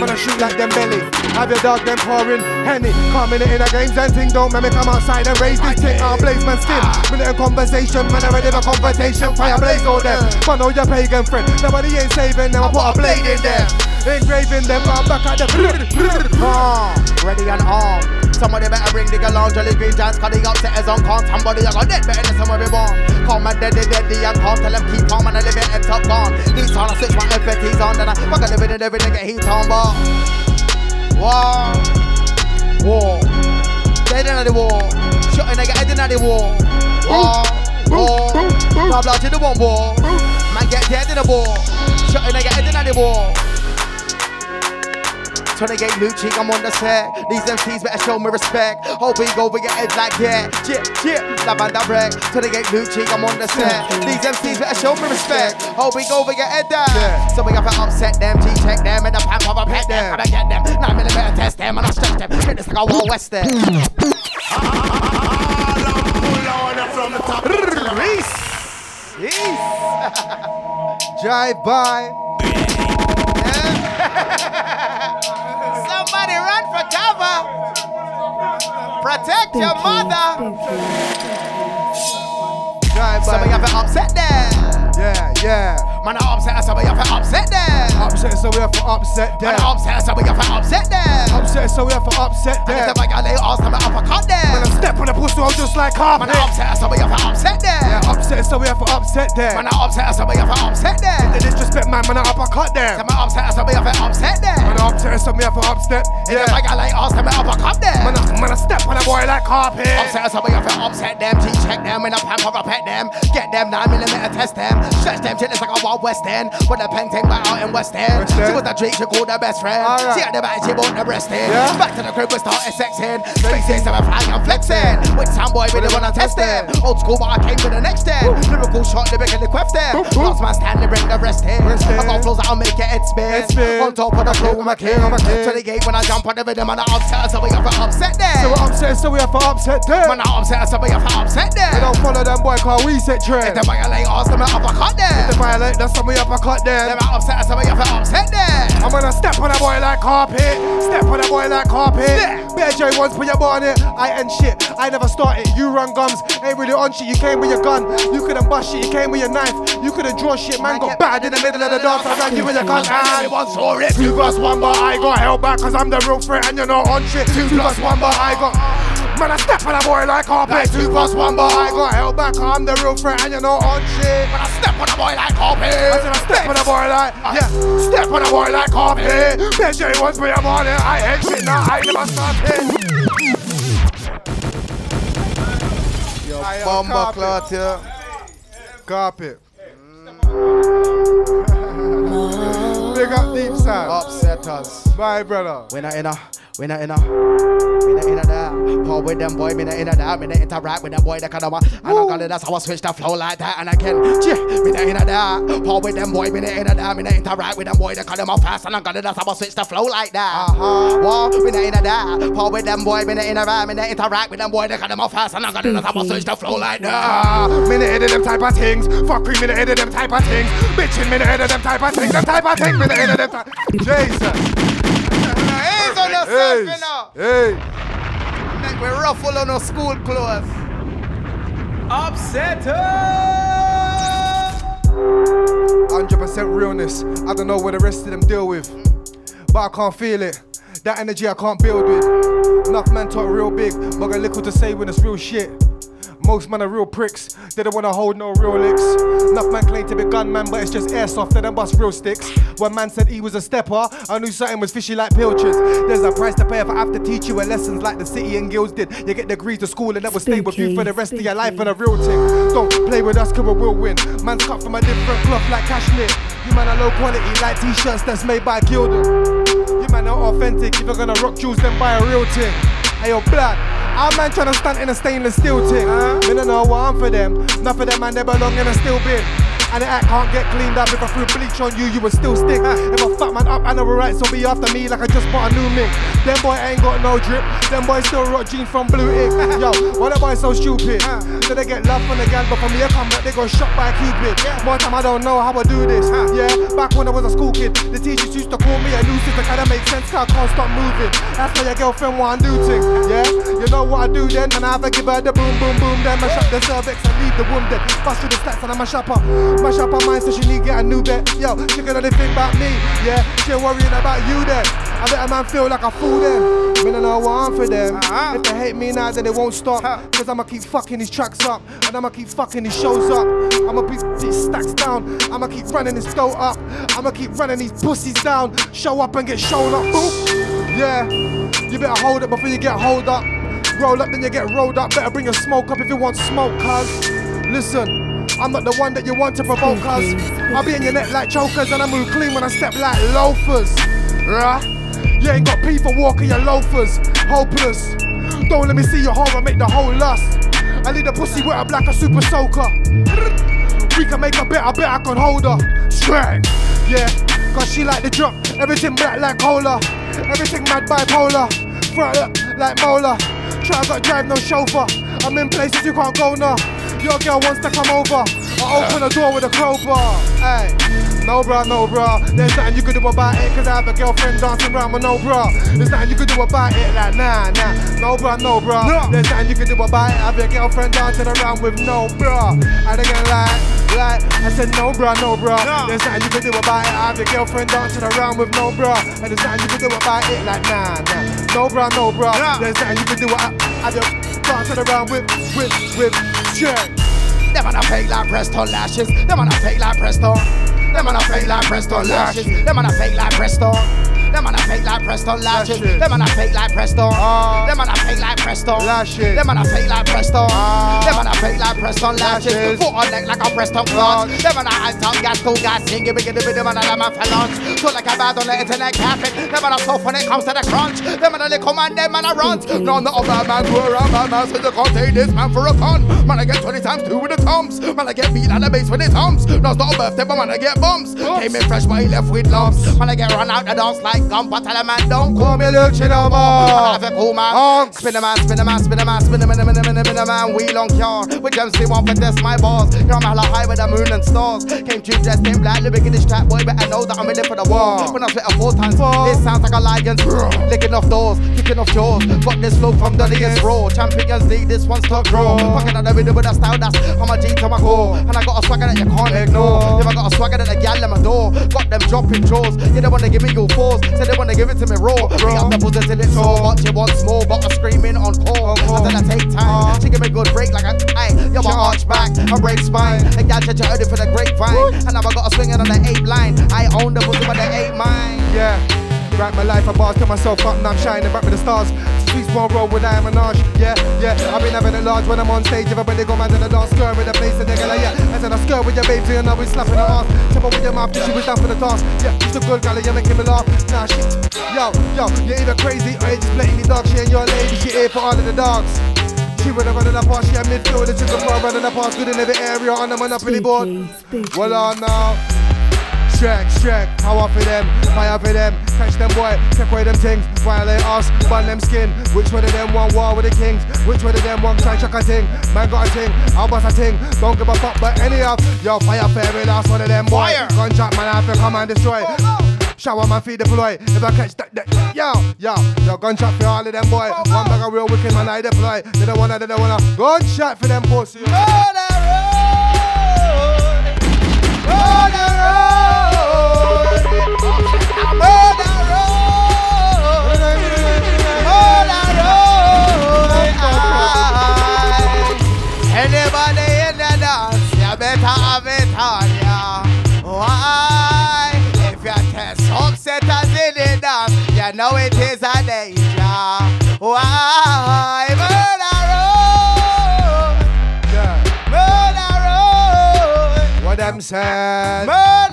[SPEAKER 11] Man I shoot like them belly. Have your dog them pouring henny. Coming in a games and thing. Don't make me come outside and raise this thing. I'll blaze man skin. Minute in conversation. Man I ready for confrontation. Fire blaze all them. Fun all your pagan friend. Nobody ain't saving them. I put a blade in them. Engraving them. I'm back at the. Ah,
[SPEAKER 10] Ready and armed. Somebody better bring the galon, jelly green giants, cause the upset is on con. Somebody I got dead, better we born. Calm and dead, dead, dead, and calm. Tell them keep calm and I live it and top gone. He's on, I switch my FFT's on, then I fuck a living and every nigga heat on, but. War. War. Dead in the war. Shot a nigga head in the war. War. War. Blah to the one war. Man get dead in the war. Shot a nigga head in the war. Trying to get Lucci, I'm on the set. These MCs better show me respect. Hope we go over your head like yeah, yeah, yeah. Lavanda break. Trying to get Lucci, I'm on the set. These MCs better show me respect. Hope we go over your head there. So we got to upset them, G check them, and the pants of a pet them. Gotta get them. Nine millimeter test them, and I stretch them. Hit this like a Wild West there. From the top.
[SPEAKER 11] Reese. Reese. Drive by.
[SPEAKER 10] Somebody run for cover. Protect your mother. Somebody have to upset them.
[SPEAKER 11] Yeah, yeah.
[SPEAKER 10] Man, I upset somebody have to upset them.
[SPEAKER 11] Upset, so we have to upset them.
[SPEAKER 10] Man, I upset somebody have to upset them.
[SPEAKER 11] Upset, so we have to upset
[SPEAKER 10] And
[SPEAKER 11] them.
[SPEAKER 10] if the bag lay them to uppercut them.
[SPEAKER 11] When I step on the pussy, I'm just like carpet.
[SPEAKER 10] Man, I upset somebody have to upset them.
[SPEAKER 11] Yeah, upset, so we have to upset them.
[SPEAKER 10] Man, I upset somebody have to upset them.
[SPEAKER 11] They disrespect man, man, I uppercut them.
[SPEAKER 10] Man, I upset somebody have to upset them.
[SPEAKER 11] Man, I upset, so we have to upset.
[SPEAKER 10] If the
[SPEAKER 11] Yeah.
[SPEAKER 10] bag lay them to uppercut them.
[SPEAKER 11] Man, I, man, I step on a boy like carpet.
[SPEAKER 10] Upset somebody have to upset them, G check them, a pants of a pet them, get them 9 millimeter test them, stretch them shit it's like a wild west end, with a pen thing right out in West End.
[SPEAKER 11] West
[SPEAKER 10] She was the Drake, she called her best friend.
[SPEAKER 11] Alright.
[SPEAKER 10] She had the back, she bought the breast in.
[SPEAKER 11] Yeah.
[SPEAKER 10] Back to the crib, we started sexing. Spaces to a flying and flexing. With some boy, we didn't wanna test them. Old school, but I came with the next step. Lyrical shot, lyric and the quest them. Last man stand, they bring the rest in. I got flows that'll make it head spin.
[SPEAKER 11] Spin.
[SPEAKER 10] On top of the flow, I'm a king.
[SPEAKER 11] I'm.
[SPEAKER 10] To the gate when I jump on the rhythm and I upset, so we have to upset them.
[SPEAKER 11] So we're upset, so we have to upset them.
[SPEAKER 10] Man, I upset, so we have to upset them.
[SPEAKER 11] They don't follow them boy, cause we set
[SPEAKER 10] If
[SPEAKER 11] trend.
[SPEAKER 10] they violate us, them them.
[SPEAKER 11] If they violate, that's when we uppercut them.
[SPEAKER 10] Them upset us, so we have upset them.
[SPEAKER 11] I'm gonna step on a boy like carpet. Step on a boy like carpet. Yeah. Bear J once put your boy on it. I end shit. I never started. You run gums. Ain't really on shit. You came with your gun. You couldn't bust shit. You came with your knife. You couldn't draw shit. Man got bad in the middle of the dance. I ran you with your gun. And everyone saw it. Two plus one, but I got held back cause I'm the real threat and you're not on shit. Two plus one, but I got. Man, I step on a boy like carpet.
[SPEAKER 10] Like
[SPEAKER 11] two plus one, but I got held back. I'm the real threat and you're not on shit.
[SPEAKER 10] Man, I step on a boy like carpet.
[SPEAKER 11] I said I step on a boy like, yeah, step on a boy like carpet. J once put your boy on it. I hate shit now. I never started. Yo,
[SPEAKER 10] Bomber clot, yeah.
[SPEAKER 11] Carpet. Big up deep side.
[SPEAKER 10] Upsetters.
[SPEAKER 11] Bye, brother.
[SPEAKER 10] We not in a, we not in a, we not in a that. Paul with them boy, me not in a that. Me not interact with them boy, that kind of. And I got it, that's how I switch the flow like that. And I can, yeah, me not in a that. Paul with them boy, me not in a that. Me not interact with them boy, that kind of fast. And I got it, that's how I switch the flow like that. Uh-huh. Whoa, me not in a that. Paul with them boy, me not in a that. Me not interact with them boy, that kind of fast. And I got it, that's how I switch the flow like that.
[SPEAKER 11] Me the head them type of things. Fuckery, me head of them type of things. Bitching, me head of them type of things. Them type of things, me the head of them type. Jesus.
[SPEAKER 10] Hands on yourself,
[SPEAKER 11] Hey,
[SPEAKER 10] you know.
[SPEAKER 11] hey.
[SPEAKER 10] Make we ruffle on our school clothes. Upset
[SPEAKER 11] 100% realness. I don't know what the rest of them deal with, but I can't feel it. That energy I can't build with. Enough man talk real big, but got little to say when it's real shit. Most man are real pricks, they don't wanna hold no real licks. Enough man claim to be gunman, but it's just airsoft, they don't bust real sticks. When man said he was a stepper, I knew something was fishy like pilchards. There's a price to pay if I have to teach you a lessons like the city and guilds did. You get degrees to school and that will stay with you for the rest of your life and a real thing. Don't play with us cause we will win. Man's cut from a different cloth like cashmere. You man are low quality like t-shirts that's made by Gildan. You man are authentic, if you're gonna rock jewels then buy a real thing. Hey blood. Our man tryna stunt in a stainless steel thing. Me don't know what I'm for them. Enough of them man, they belong in a steel bin. And the act can't get cleaned up if I threw bleach on you, you would still stink. If I fuck man up, I know right, so be after me like I just bought a new mink. Them boy ain't got no drip, them boys still rock jeans from Blue Inc. Yo, why the boy so stupid? So they get love from the gang, but from here come back, they got shot by a cupid. One time I don't know how I do this. Yeah, back when I was a school kid, the teachers used to call me a nuisance. It kinda make sense, 'cause I can't stop moving. That's why your girlfriend want to do things. Yeah, you know what I do then, and I have to give her the boom, boom, boom. Then mash up the cervix and leave the womb dead. Bust through the stats and I mash up her. Mash up her mind so she need get a new bet. Yo, she can only think about me. Yeah, she ain't worrying about you then. I let a man feel like I fool them. Me don't know what I'm for them. Uh-huh. If they hate me now, then they won't stop. Cause I'ma keep fucking these tracks up. And I'ma keep fucking these shows up. I'ma beat these stacks down. I'ma keep running this dough up. I'ma keep running these pussies down. Show up and get shown up. Yeah. You better hold up before you get hold up. Roll up, then you get rolled up. Better bring your smoke up if you want smoke, cuz. Listen, I'm not the one that you want to provoke, cuz. I'll be in your neck like chokers, and I move clean when I step like loafers. Right? You ain't got people walking your loafers. Hopeless. Don't let me see your horror, make the whole lust. I leave the pussy wet up like a super soaker. We can make a bet, I bet I can hold her. Straight. Yeah, cause she like the drop. Everything black like cola. Everything mad bipolar. Up like molar. Try got drive no chauffeur. I'm in places you can't go now. Your girl wants to come over. I open the door with a crowbar. Hey, no bra, no bra. There's nothing you could do about it. Cause I have a girlfriend dancing around with no bra. There's nothing you could do about it. Like, nah, nah. No bra, no bra. There's nothing you could do about it. I have a girlfriend dancing around with no bra. And again, like, like, I said no bra, no bra. There's nothing you can do about it. I have a girlfriend dancing around with no bra. And there's nothing you can do about it. Like, nah, nah. No bra, no bra. There's nothing you can do it. I just dancing around with, with, with, straight.
[SPEAKER 10] Them man a fake like Presto lashes. Them man a fake like Presto. Them man a fake like Presto lashes. Them man a fake like Presto. Them man a fake like Presto lashes. Them man a fake like Presto. Them man a fake like Presto lashes. Them man a fake like Presto. Them man a fake like Presto lashes. Foot on neck like a Presto clutch. Them man a high tongue gas to gas sing. Give me give me them man a man for lunch. So like a bad on the internet cafe. Them man a soft when it comes to the crunch. Them man a little man. Them man a runs. No, not a bad man go around bad man. So you can't take this man for a con. Man I get 20 times two with the toms. Man I get beat at the base when it hums. No, it's not a birthday, but man I get bumps. Came in fresh, but he left with lumps. Man I get run out the dance like gum. But tell a man don't call me Lucci no more. I have a cool man. Spin a man, spin a man, spin a man, spin a man, spin a man, spin a man, spin a man. Wheel on car. With them see one for test my balls. You're on hella high with the moon and stars. Came to dressed in black, living in this trap boy, but I know that I'm ready for the war. When I spit a four times, it sounds like a lion. Licking off doors, kicking off jaws. Got this flow from the League's raw. Champions League, this one's top draw. Fucking on the rhythm with a style that's I'm a G to my core. And I got a swagger that you can't ignore. Yeah, I got a swagger that the gal at my door. Got them dropping draws. Yeah, they wanna give me your fours. Say they wanna give it to me raw. Bring up the buzzer till it's sore. But you want more, but I'm screaming on call. Until I take time. Uh-huh. She give me a good break like a hey, yo, my arch back, I break spine. A gal said you heard it for the grapevine. And now I got a swinging on the eight line. I own the buzzer, but they ain't mine.
[SPEAKER 11] Yeah. Write my life, I bars, get myself up, now I'm shining back with the stars. Streets won't roll with I am Minaj. Yeah, yeah, I've been having it large when I'm on stage. Everybody go mad in the dance, skirt with the place, and they go like, yeah. I said, I skirt with your baby, and now we slapping her ass. Tip her with your mouth, 'cause she was down for the task. Yeah, she's a good girl, you're making me laugh. Nah, shit. Yo, yo, you're either crazy or you're just blatantly dog. She ain't your lady, she here for all of the dogs. She would have run in the past, she had midfield, and she's a pro running the past, good in every area on the monopoly board. Well on now. Shrek, Shrek, how for them, fire for them, catch them boy, take away them things, violate us, burn them skin, which one of them want war with the kings, which one of them want try chuck a thing, man got a thing, I'll bust a thing, don't give a fuck, but any of, yo, fire for every last one of them boy, gunshot man, I have to come and destroy. Shower man feet deploy. If I catch that, that yo, yo, yo, gunshot for all of them boy. One bag of real wicked man I deploy. They don't wanna, they don't wanna. Gunshot for them pussy.
[SPEAKER 10] Anybody you know it is a danger. Why? Murder road. Murder road.
[SPEAKER 11] What them said?
[SPEAKER 10] Murder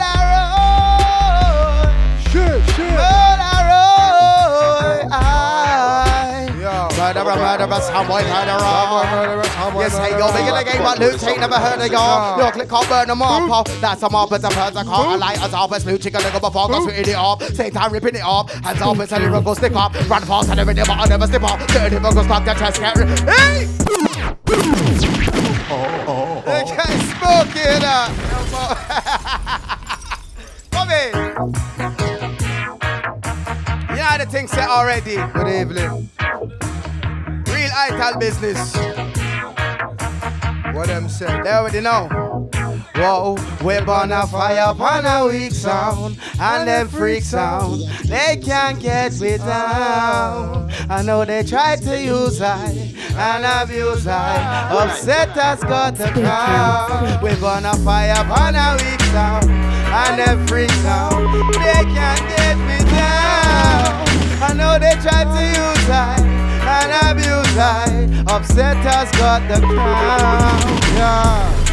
[SPEAKER 10] Some boy murderer. Yes, hey, yo, big in the game, but Luke ain't never heard of y'all. Yo, click on burn them off, pal. That's a mob, it's a birds, I can't light as off. It's Luke chicken, nigga, before I spitting it off. Same time ripping it off. Hands off, it's a lyrical stick up. Run fast and everything, but I never slip up. Dirty buggers, stop the chest, get Hey! Oh, oh, oh. It gets smoky in there. Come in. You know the thing set already.
[SPEAKER 11] Good evening.
[SPEAKER 10] Ital business.
[SPEAKER 11] What them said?
[SPEAKER 10] They already know. Whoa, we burn a fire upon a weak sound, and them freak sound, they can't get me down. I know they try to use I and abuse I, upset us got the crown. We burn a fire upon a weak sound, and them freak sound, they can't get me down. I know they try to use I and abuse I, upset us got the crown.
[SPEAKER 11] Yeah.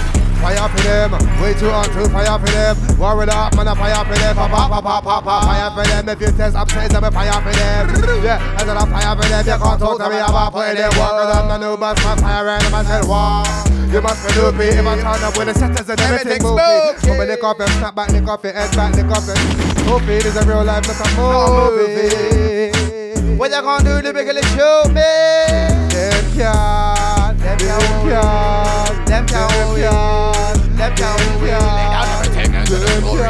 [SPEAKER 11] Fire for them, way too on to fire for them. War with up, man, a fire for them. Pop, pop, pop, pop, pop, fire for them. If you test upstairs, I'm a fire for them. Yeah, I said a fire for them. You can't talk to me about putting them. Walk around the new bus, my fire and I said, wow. You must be loopy if I turn up with the setters and everything movie. Come lick off them, snap back, lick off it, head back, lick off it. Movie, this a real life, not a movie.
[SPEAKER 10] What you gonna do to make it show me?
[SPEAKER 11] Them can't, them can't,
[SPEAKER 10] them can't, them can't we lay down everything into the story.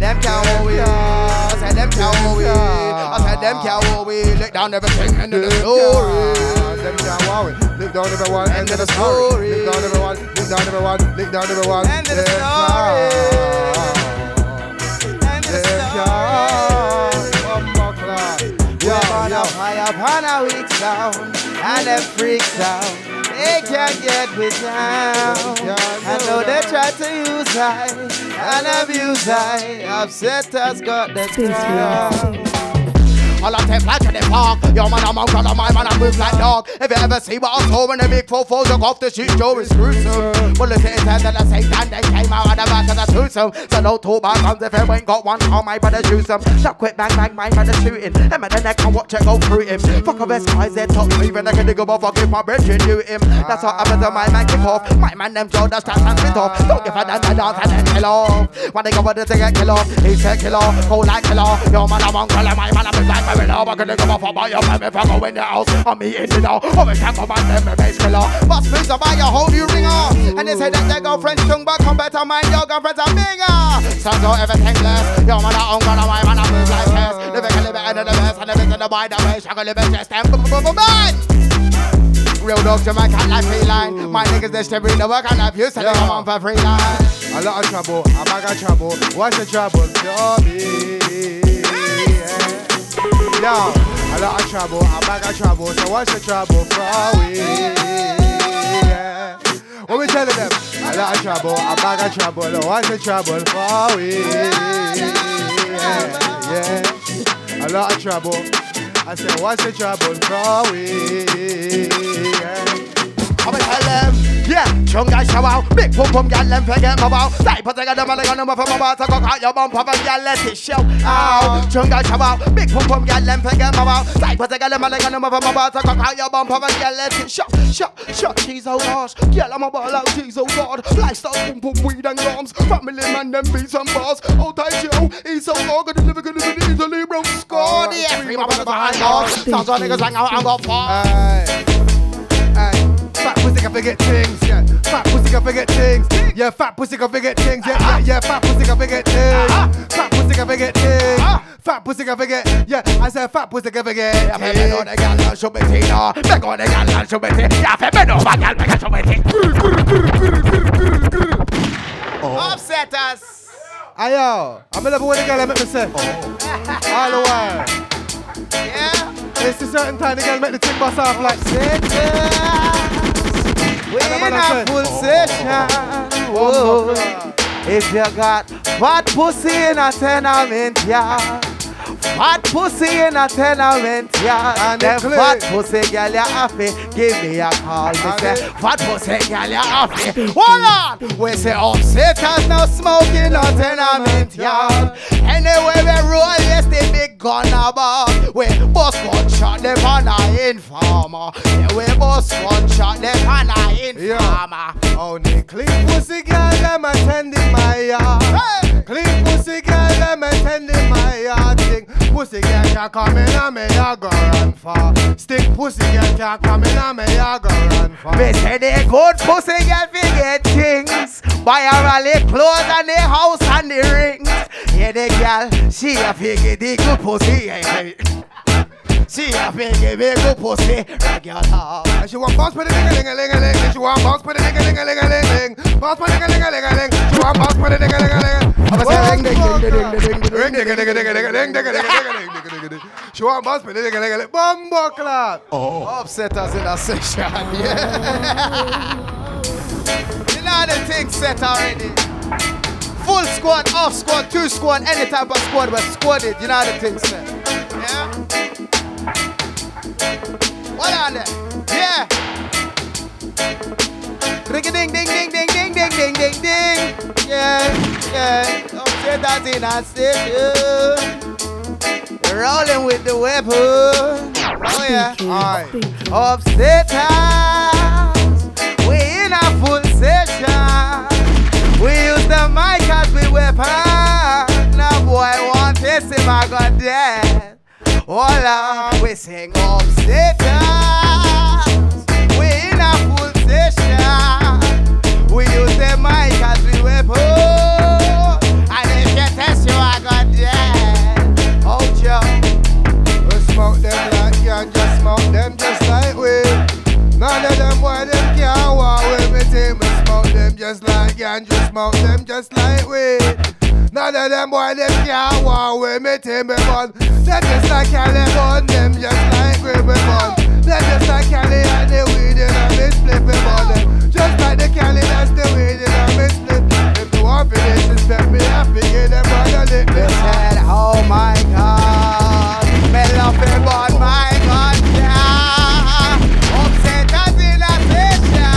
[SPEAKER 10] Them can't we, I said them can't we, I said them can't we lay down everything into the story.
[SPEAKER 11] Them can't worry. Lick down everyone, end of the story. Lick down everyone, lick down everyone, lick down everyone.
[SPEAKER 10] Of the
[SPEAKER 11] Them
[SPEAKER 10] story. Of the story. Yeah, yeah. Fire upon a weak sound, and them freak out. They can't get me down. I know they try to use I and abuse I. Upset us, got the crown. All I take flight to the park. Yo, man, I'm out of my man, I move like dog. If you ever see what I'm doing, the big fours look off the shit show is gruesome. Well, it's in time that I say, and they came out of the back of the twosome. So no talk about guns if you ain't got one, call my brother shoot some. Shot quick, bang, bang, my brother shooting. Him and the neck, I watch it go through him. Fuck a best guys, they top even I can dig up fuck if my bitch do him. That's what happens to my man kick off. My man, them the straps and spit off. Don't give a damn, the dance and then kill off. When they go with the thing, kill off. He said kill off, go like kill off. Yo, man, I'm on girl, my man, I'm like my real I'm gonna go off about your man if I go in the house. I'm eating it now. We can't go back them, my base killer. But spins buy your whole new ringer. And they say that their girlfriend's young, but come better mind your girlfriend's a bigger. Sounds all everything less. Yo, man, I'm gonna my man, I move like this. Living a bit under the best, and living in the wide away. Shaggy living just and boom, boom, boom, boom. Real dog Jamaican like feline. My niggas they still bring the work and I've used to come on for free line.
[SPEAKER 11] A lot of trouble, a bag of trouble. What's the trouble? Me. Yeah. A lot of trouble, a bag of trouble. So what's the trouble for we? Yeah. What we telling them? A lot of trouble, a bag of trouble. So what's the trouble for we? Yeah. yeah. A lot of trouble. I said, what's the trouble for we? Yeah.
[SPEAKER 10] And tell them, yeah, chunga shower, big pum pum gal them forget my bow. Type of thing them and gonna move my bar to go cut your bump of a gal let it show. Ow, chunga shower, big pum pum gal them forget my bow. Type of thing them and gonna move my bar to go cut your bump of a gal let it show. Shut, shut, she's so gosh, gal I'm a ball out, she's so god. Lifestyle pum pum weed and gums, family man them beats and bars. Oh tight Joe, he's so god, gonna live gonna live easily bro. Score the every mother behind bars. Sounds like niggas hang out and go far.
[SPEAKER 11] Fat pussy can forget things, yeah. Fat pussy can forget things, yeah. Fat pussy can forget things, yeah, yeah, yeah. Fat pussy can forget things, fat pussy can forget things, fat pussy can forget, yeah. I said fat pussy can forget.
[SPEAKER 10] Yeah, me me know the gal that show me tea, no. Me go the gal that show me tea. Yeah, me me know my gal make a show me tea. Offset us.
[SPEAKER 11] Ayo, I'm gonna when the girl make me say, all the while.
[SPEAKER 10] Yeah.
[SPEAKER 11] It's a certain time the girl make the thing bust off like.
[SPEAKER 10] We in a full session. If you got fat pussy in a tenement yard, fat pussy in a tenement yard,
[SPEAKER 11] And
[SPEAKER 10] then fat pussy girl you happy, give me a call. Me say, fat pussy girl you happy. Hold on. We say oh, upsetters now smoking a tenement yard. Anyway we roll, yes the big gun about. We bust one shot them on a informer. Yeah, we bust one shot them on a informer.
[SPEAKER 11] Only clean pussy girl them attending my yard. Clean pussy girl them attending my yard. Thing pussy girl can't come in and me a go run far. Stick pussy girl can't come in and me a go run far.
[SPEAKER 10] Me say the good pussy girl forget things. Buy her all the clothes and the house and the rings. Yeah, the girl, she a figure the good pussy. Eh, eh. She a big, big good pussy, regular.
[SPEAKER 11] And she want bounce for the ling a ling a ling a ling. She want bounce for the ling a ling a ling a ling ling. Bounce for the ling a ling a ling a ling. She want bounce for the ling a ling a ling.
[SPEAKER 10] I'ma say ring, ding, ding, ding, ding, ding, ding,
[SPEAKER 11] Ring ding ding ding ding ding ding ding ding ding ding ding ding. She want bounce for the ling a ling a ling. Bumbo clap.
[SPEAKER 10] Oh. Upsetters in a session, yeah. you know the thing set already. Full squad, off squad, two squad, any type of squad, but squadded. You know the thing set. Yeah. What on there? Yeah. Ring a ding ding ding ding ding ding ding ding ding. Yeah, yeah. Upsetters in a session. Rolling with the weapon. Oh yeah. Alright. Upsetters. We in a full session. We use the mic as we weapon. Now boy want to see my god dead. Hold on, we sing upsetters. We use the mic as we weapon. And if you test you, I got. Oh, Joe.
[SPEAKER 11] We smoke them like ganja, smoke them just like. None of them them can't walk with. We smoke them just like ganja, smoke them just like. None of them them can't walk with. We them just like them just like we we bun. Just like Cali and the weed in a split we bun. Just like the Cali that's the weed in a mix split. If you want to disrespect me, I figure them brother lick me.
[SPEAKER 10] They said, oh my God, me love my God, yeah. In a session.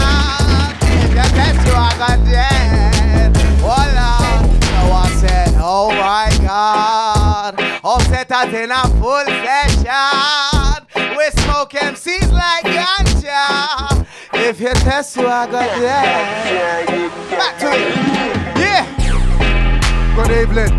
[SPEAKER 10] You said, oh my God, upsetters in a full session. We smoke MCs like ganja. If you test you, I got dead. Back to it. Yeah.
[SPEAKER 11] Good evening.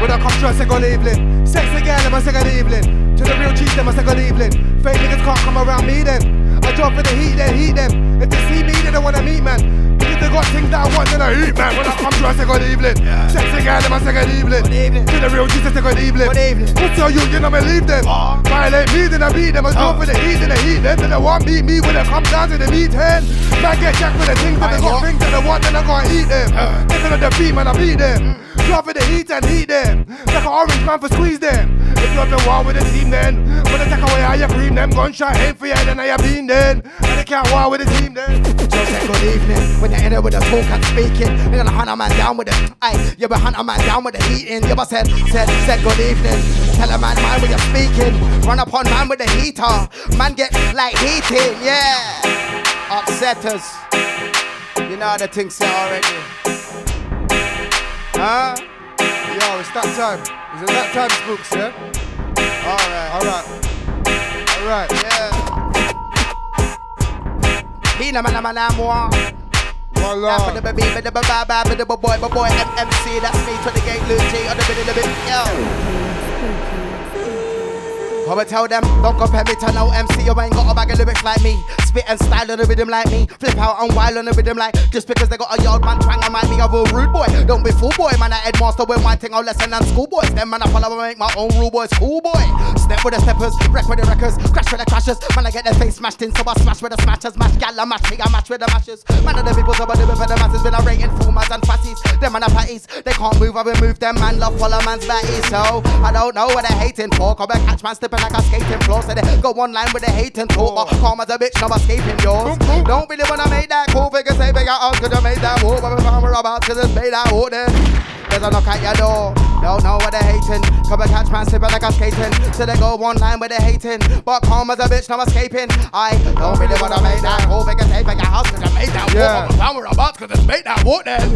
[SPEAKER 11] When I come through, I say good evening. Girl, them I say good evening. To the real cheese, them I say good evening. Fake niggas can't come around me then. I drop for the heat, then heat them. If they see me, they don't wanna meet, man. Got things that I want, then I eat, man. When I come through, I say good evening. Sexy girl, them I say good evening. Good evening. To the real I say good evening. Good evening. What's your you, you know me leave them. Uh-huh. Violate me, then I beat them. I drop uh-huh. for the heat, then I heat them. Then they want beat me when they come down to the meat hen. Man, get jacked with the things that they got things that they want, then I gotta eat them. Uh. They gonna defeat, man, I beat them. Drop for the heat and heat them. Like an orange man for squeeze them. If you have the war with the team then, when they take away all your cream, them gunshot aim for you, then I have been then. And they can't war with the team then.
[SPEAKER 10] Just say good evening when you enter with the talk and speaking. You're gonna hunt a man down with it. Aye, you be hunt a man down with the heating. You be said, said, said good evening. Tell a man mind when you're speaking. Run upon man with the heater. Man get like heating, yeah. Upsetters. You know the things say already. Huh?
[SPEAKER 11] Yo, it's that time. Is it that time, Spooks, yeah?
[SPEAKER 10] Alright.
[SPEAKER 11] Alright. Alright.
[SPEAKER 10] Yeah. He na man na man na more.
[SPEAKER 11] Voila.
[SPEAKER 10] For the baby, the baby, baby, the boy, boy, boy, MMC, that's me to the gate, Lucci, on the bit, the bit, yo. Come and tell them, don't compare me to no MC. You ain't got a bag of lyrics like me. Spit and style on the rhythm like me. Flip out and wild on the rhythm like. Just because they got a yard man twang, I might be a rude boy. Don't be fool boy, man. I headmaster with my thing, I'll lesson than schoolboys. Them man, I follow and make my own rule boys. Cool boy. Step with the steppers, wreck with the wreckers, crash with the crashers. Man, I get their face smashed in, so I smash with the smashers. Mash gal, I mash me, I match with the mashers. Man, of the people, so I do for the masses. Been a rating fumers and fatties. Them man, are patties. They can't move, I remove them. Man, love follow man's batty. So I don't know what they're hating for. Come back, catch man slipping like a skating floor. So they go online with the hating talk. But calm as a bitch, no escaping yours. Don't really wanna make that cool figure say bigger out, could have made that war. But I'm about to just made that war then. There's a knock at your door. Don't know what they hating. Come and catch man slipping like I'm skating. So they go online with the hating. But calm as a bitch, no escaping. I don't really wanna make that cool figure say bigger house, could I made that war.
[SPEAKER 11] Yeah.
[SPEAKER 10] But if I'm about to just make that war then.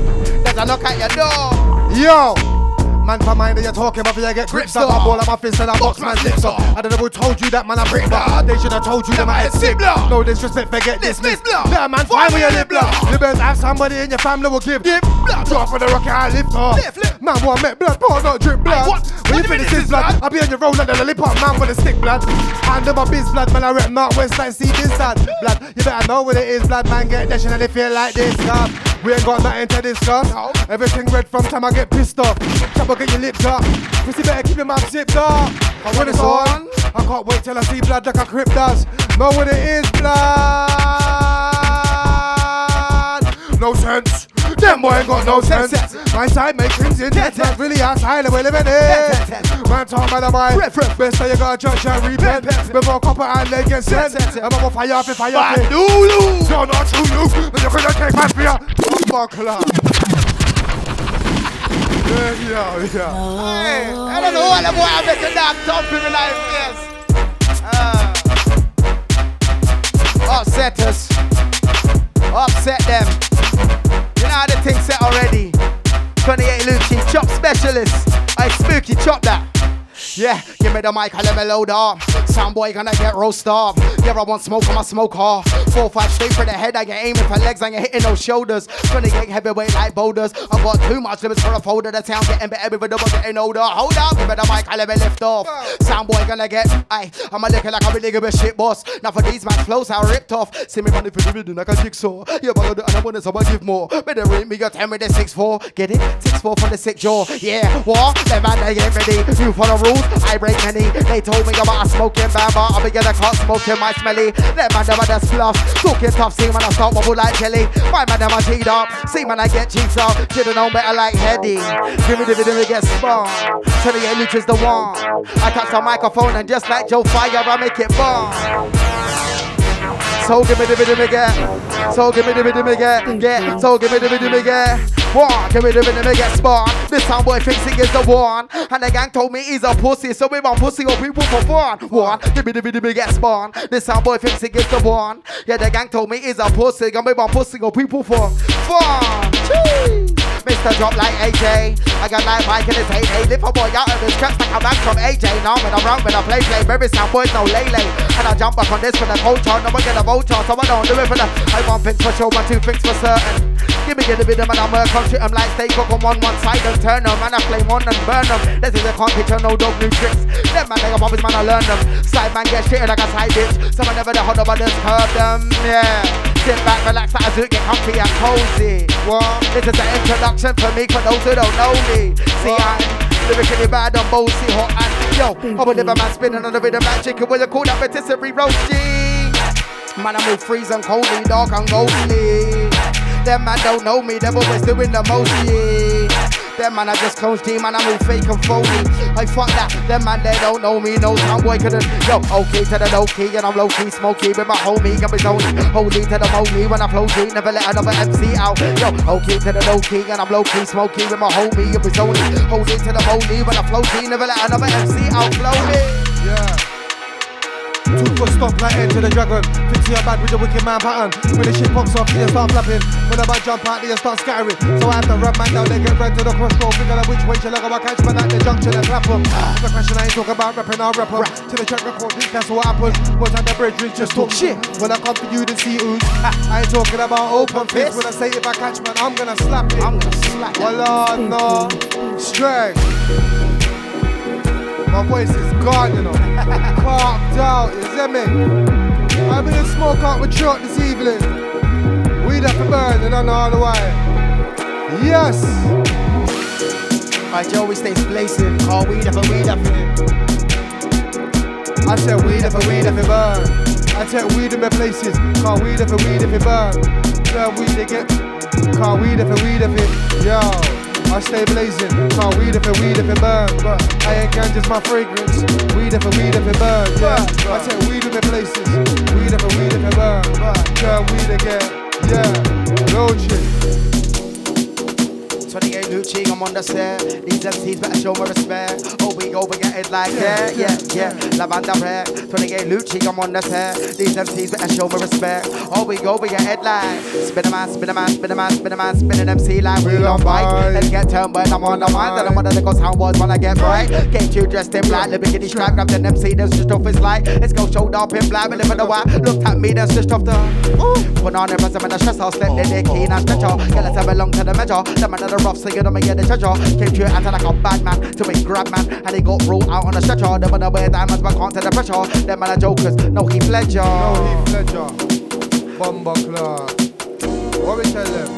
[SPEAKER 10] There's a knock at your door.
[SPEAKER 11] Yo! Man, for mind that you're talking about, you get grips up. I ball up my fist and I box man's lips up. I don't know who told you that, man, I bring that. They should have told you that my head sick. No disrespect, forget this, miss. Yeah, man, fine with your lip, blood. You better have somebody in your family will give. Give blood. Drop for the rocket, I lift up. Man, want make blood, pour not drip blood. When you finish this blood, I'll be on your roll under the lip up, man, with a stick blood. Hand my biz blood, man, I rep Mark West like see this blood. Blood, you better know what it is, blood, man, get dashing and they feel like this, God. We ain't got nothing to discuss. Everything red from time I get pissed off. Trouble get your lips up. Pussy better keep your mouth zipped up. When it's on, I can't wait till I see blood like a crip does. Know what it is, blood. No sense. Them boy ain't got no sense. My side make things intense. Not really outside the way living it. Man talk about the boy. Best that you got to church and repent. Before copper and leg get sent. I'm gonna fire up if fire up. Dulu. No, not to you. But you're gonna take my fear. Buckler. Yeah, yeah,
[SPEAKER 10] I don't know what the boy I make a dog thump in my. Uh, upsetters. Upset them. You know how the thing set already. 28 Lucci, chop specialist. I spooky, chop that. Yeah, give me the mic, I let me load up. Sound boy gonna get roast up. Yeah, I want smoke, I'ma smoke hard. Four, five straight for the head, I get aiming for legs, I ain't hitting those shoulders. 28 heavyweight like boulders. I got too much limits for a folder. The town getting better, every double getting older. Hold up, give me the mic, I let me lift off. Sound boy gonna get, aye, I'ma looking like a really good shit boss. Now for these man flows, I ripped off. See me running for the rhythm like a jigsaw. Yeah, but I do- and I want it, so I give more. Better rate me, got 10 with the 6-4. Get it? 6-4 for the sick jaw. Yeah, what? Them man, they get ready. You for the rules, I break many. They told me about a smoking bamba. I'll be getting caught smoking my smelly. Them man, them are the bluff. Talking tough, see when I start wobble like jelly. My man, are cheat up. See when I get cheats up. Should've known better like Heady. Give me the video, get spun. 28 Luch is the one. I touch the microphone and just like Joe Fire, I make it bomb. So give me the me get. So give me the video, me get. Get. So give me the me get. One, give me the me get spawn. This sound boy thinks he is the one. And the gang told me he's a pussy, so we want pussy or people for fun. One, give me the me get spawn. This sound boy thinks he is the one. Yeah, the gang told me he's a pussy, and we want pussy or people for fun. Jeez. Mr. Drop like AJ. I got like Mike and his hate. Hey, lift a boy out of his cuts like I'm back from AJ. Now when I'm wrong, when I play, play. Baby sound boys, no lay lay. And I jump back on this for the culture. No one get a vulture, so I don't do it for the. I want things for sure, but two things for certain. Give me get a bit of man, I'm work on shit. I'm like steak cook on one side and turn them. And I flame on and burn them. This is a competition, no dope, new tricks. Them man, they got puppies, man, I learn them. Side man get shit like a side bitch. Someone never the hot but just curb them. Yeah. Sit back, relax, I do, get comfy and cozy. What? This is an introduction for me for those who don't know me. See, I'm lyrically bad and bossy, hot and yo. I'm a liver man spinning on the rhythm like chicken. What you call that roasty? Man, I move freeze and coldly, dark and ghostly. Them man don't know me, them always doing the most, yeah. Them man, I just close team, man, I move fake and phony. I fuck that, them man, they don't know me, no time boy couldn't. Yo, okay to the low key, and I'm low key smoky with my homie, got me only. Holy to the money when I flow deep, never let another MC out. Yo, okay to the low key, and I'm low key smoky with my homie, got me only. Holy to the money when I flow deep, never let another MC out. Flow me.
[SPEAKER 11] Yeah. Two foot stomp like enter the dragon. Fix your bad with the wicked man pattern. When the shit pops off, you start flapping. When the bad jump out, you start scattering. So I have to rub man down, they get red to the crossroad. Figure out which way you look about catch man at the junction and clap 'em. If a question I ain't talk about rapping, I'll rap. To the track record, that's what happens. Once at the bridge, we just talk shit. When I come for you, then see who's. I ain't talking about open fist. When I say if I catch man, I'm gonna slap it. I'm gonna slap oh, it. Oh Lord, no. Strength. My voice is gone, you know. Carved out, you see me? I'm gonna smoke out with truck this evening. Weed up and burn, and I know all the way. Yes!
[SPEAKER 10] My Joey stays blazing, call oh, weed up and weed up
[SPEAKER 11] I said weed up and weed up and burn. I take weed in my places, call weed up and weed up and burn. Turn weed again, call weed up and weed up it. Yo. I stay blazing, call weed up and weed up and burn. But I ain't ganja's my fragrance. Weed up and weed up and burn. Yeah. I take weed in my places, weed up and weed up and burn. Turn weed again, yeah. Road shit.
[SPEAKER 10] 28 Lucci, I'm on the set. These MCs better show me respect. Oh, we go, we get it like that. Yeah, yeah. Lavanda red. 28 Lucci, I'm on the set. These MCs better show me respect. Oh, we go, we get it like. Spin a man, spin a man, spin a man, spin a man, spin an MC like we on bike. Let's get turned when I'm on the mind. Then I'm of the ghost sound boys when I get bright. Get you dressed in black, the bikini strap, grab the MC, then switched off his light. Let's go showed up in black, but living the white. Looked at me, then switched off the. Ooh. Put on the present, the stress, I'll slip the dick, and stretcher. Yeah, let's have belong to the measure. The man of the rough, so you don't make it the treasure. Came to you acting like a bad man, to me grab man, and he got rolled out on the stretcher. Them other wear diamonds, but can't take the pressure. Them man are jokers, no Heath Ledger.
[SPEAKER 11] No Heath Ledger. Bomber clock. What we tell them?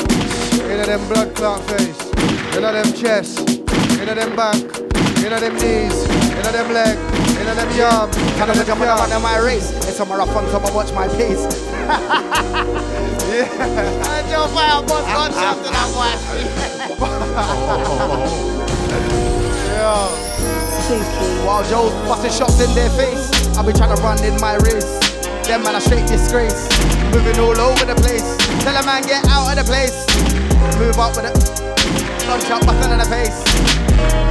[SPEAKER 11] Inna them blood clot face. Inna them chest. Inna them back. Inna them knees. Inna them leg, inna them yam,
[SPEAKER 10] Can I
[SPEAKER 11] inna
[SPEAKER 10] look at
[SPEAKER 11] them
[SPEAKER 10] my
[SPEAKER 11] yam.
[SPEAKER 10] my race? It's a marathon, so I watch my pace.
[SPEAKER 11] yeah.
[SPEAKER 10] And Joe Fire boss got shot to that
[SPEAKER 25] Spooky.
[SPEAKER 10] While Joe's busting shots in their face, I be trying to run in my race. Them man a straight disgrace, moving all over the place. Tell a man get out of the place. Move up with it, gunshot busting in the face.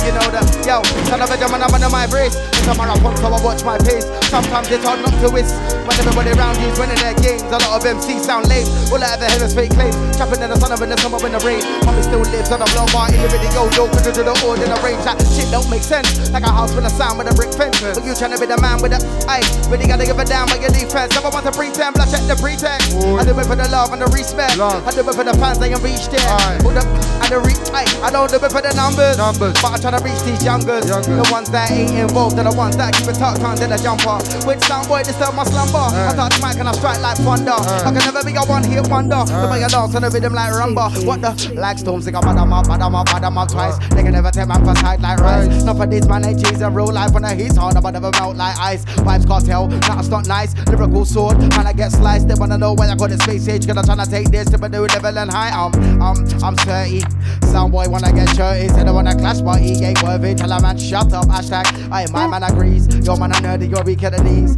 [SPEAKER 10] You know that, yo, son of a German, I'm under my brace. It's a marathon, so I watch my pace. Sometimes it's hard not to miss. When everybody around you's winning their games, a lot of MCs sound lame. All I ever hear is fake claims. Trapping in the sun, in the summer, in the rain. Mommy still lives on a blow bar in the video. Yo, to the order, in the range. That shit don't make sense. Like a house with a sound with a brick fence. But you trying to be the man with the ice. Really gotta give a damn about your defense. Never want to pretend, but I check the pretext. I do it for the love and the respect. I do it for the fans, they can reach there. Hold up, and the re- aye, I don't do it for the numbers. Numbers. But I try to reach these youngers. The ones that ain't involved, they're the ones that keep it tucked under the jumper. With soundboy, disturb my slumber. I touch mic and I strike like thunder. I can never be a one hit wonder. The way I dance on the rhythm like rumba. What the? Like storms, they got bad them up, bad them up, bad them up twice. They can never take man for side like rice. Not for these man, they cheese in real life when the heat's hard, but never melt like ice. Vybz Kartel, nah, it's not nice. Lyrical sword, man, I get sliced. They wanna know where I got the space age. Cause I'm trying to take this to a new level and high. Um, um, I'm 30. Soundboy wanna get shirty. Said I wanna clash, but he ain't worthy. Tell a man, shut up. Hashtag, I ain't my man agrees. Your man a nerdy, you're weak at the knees.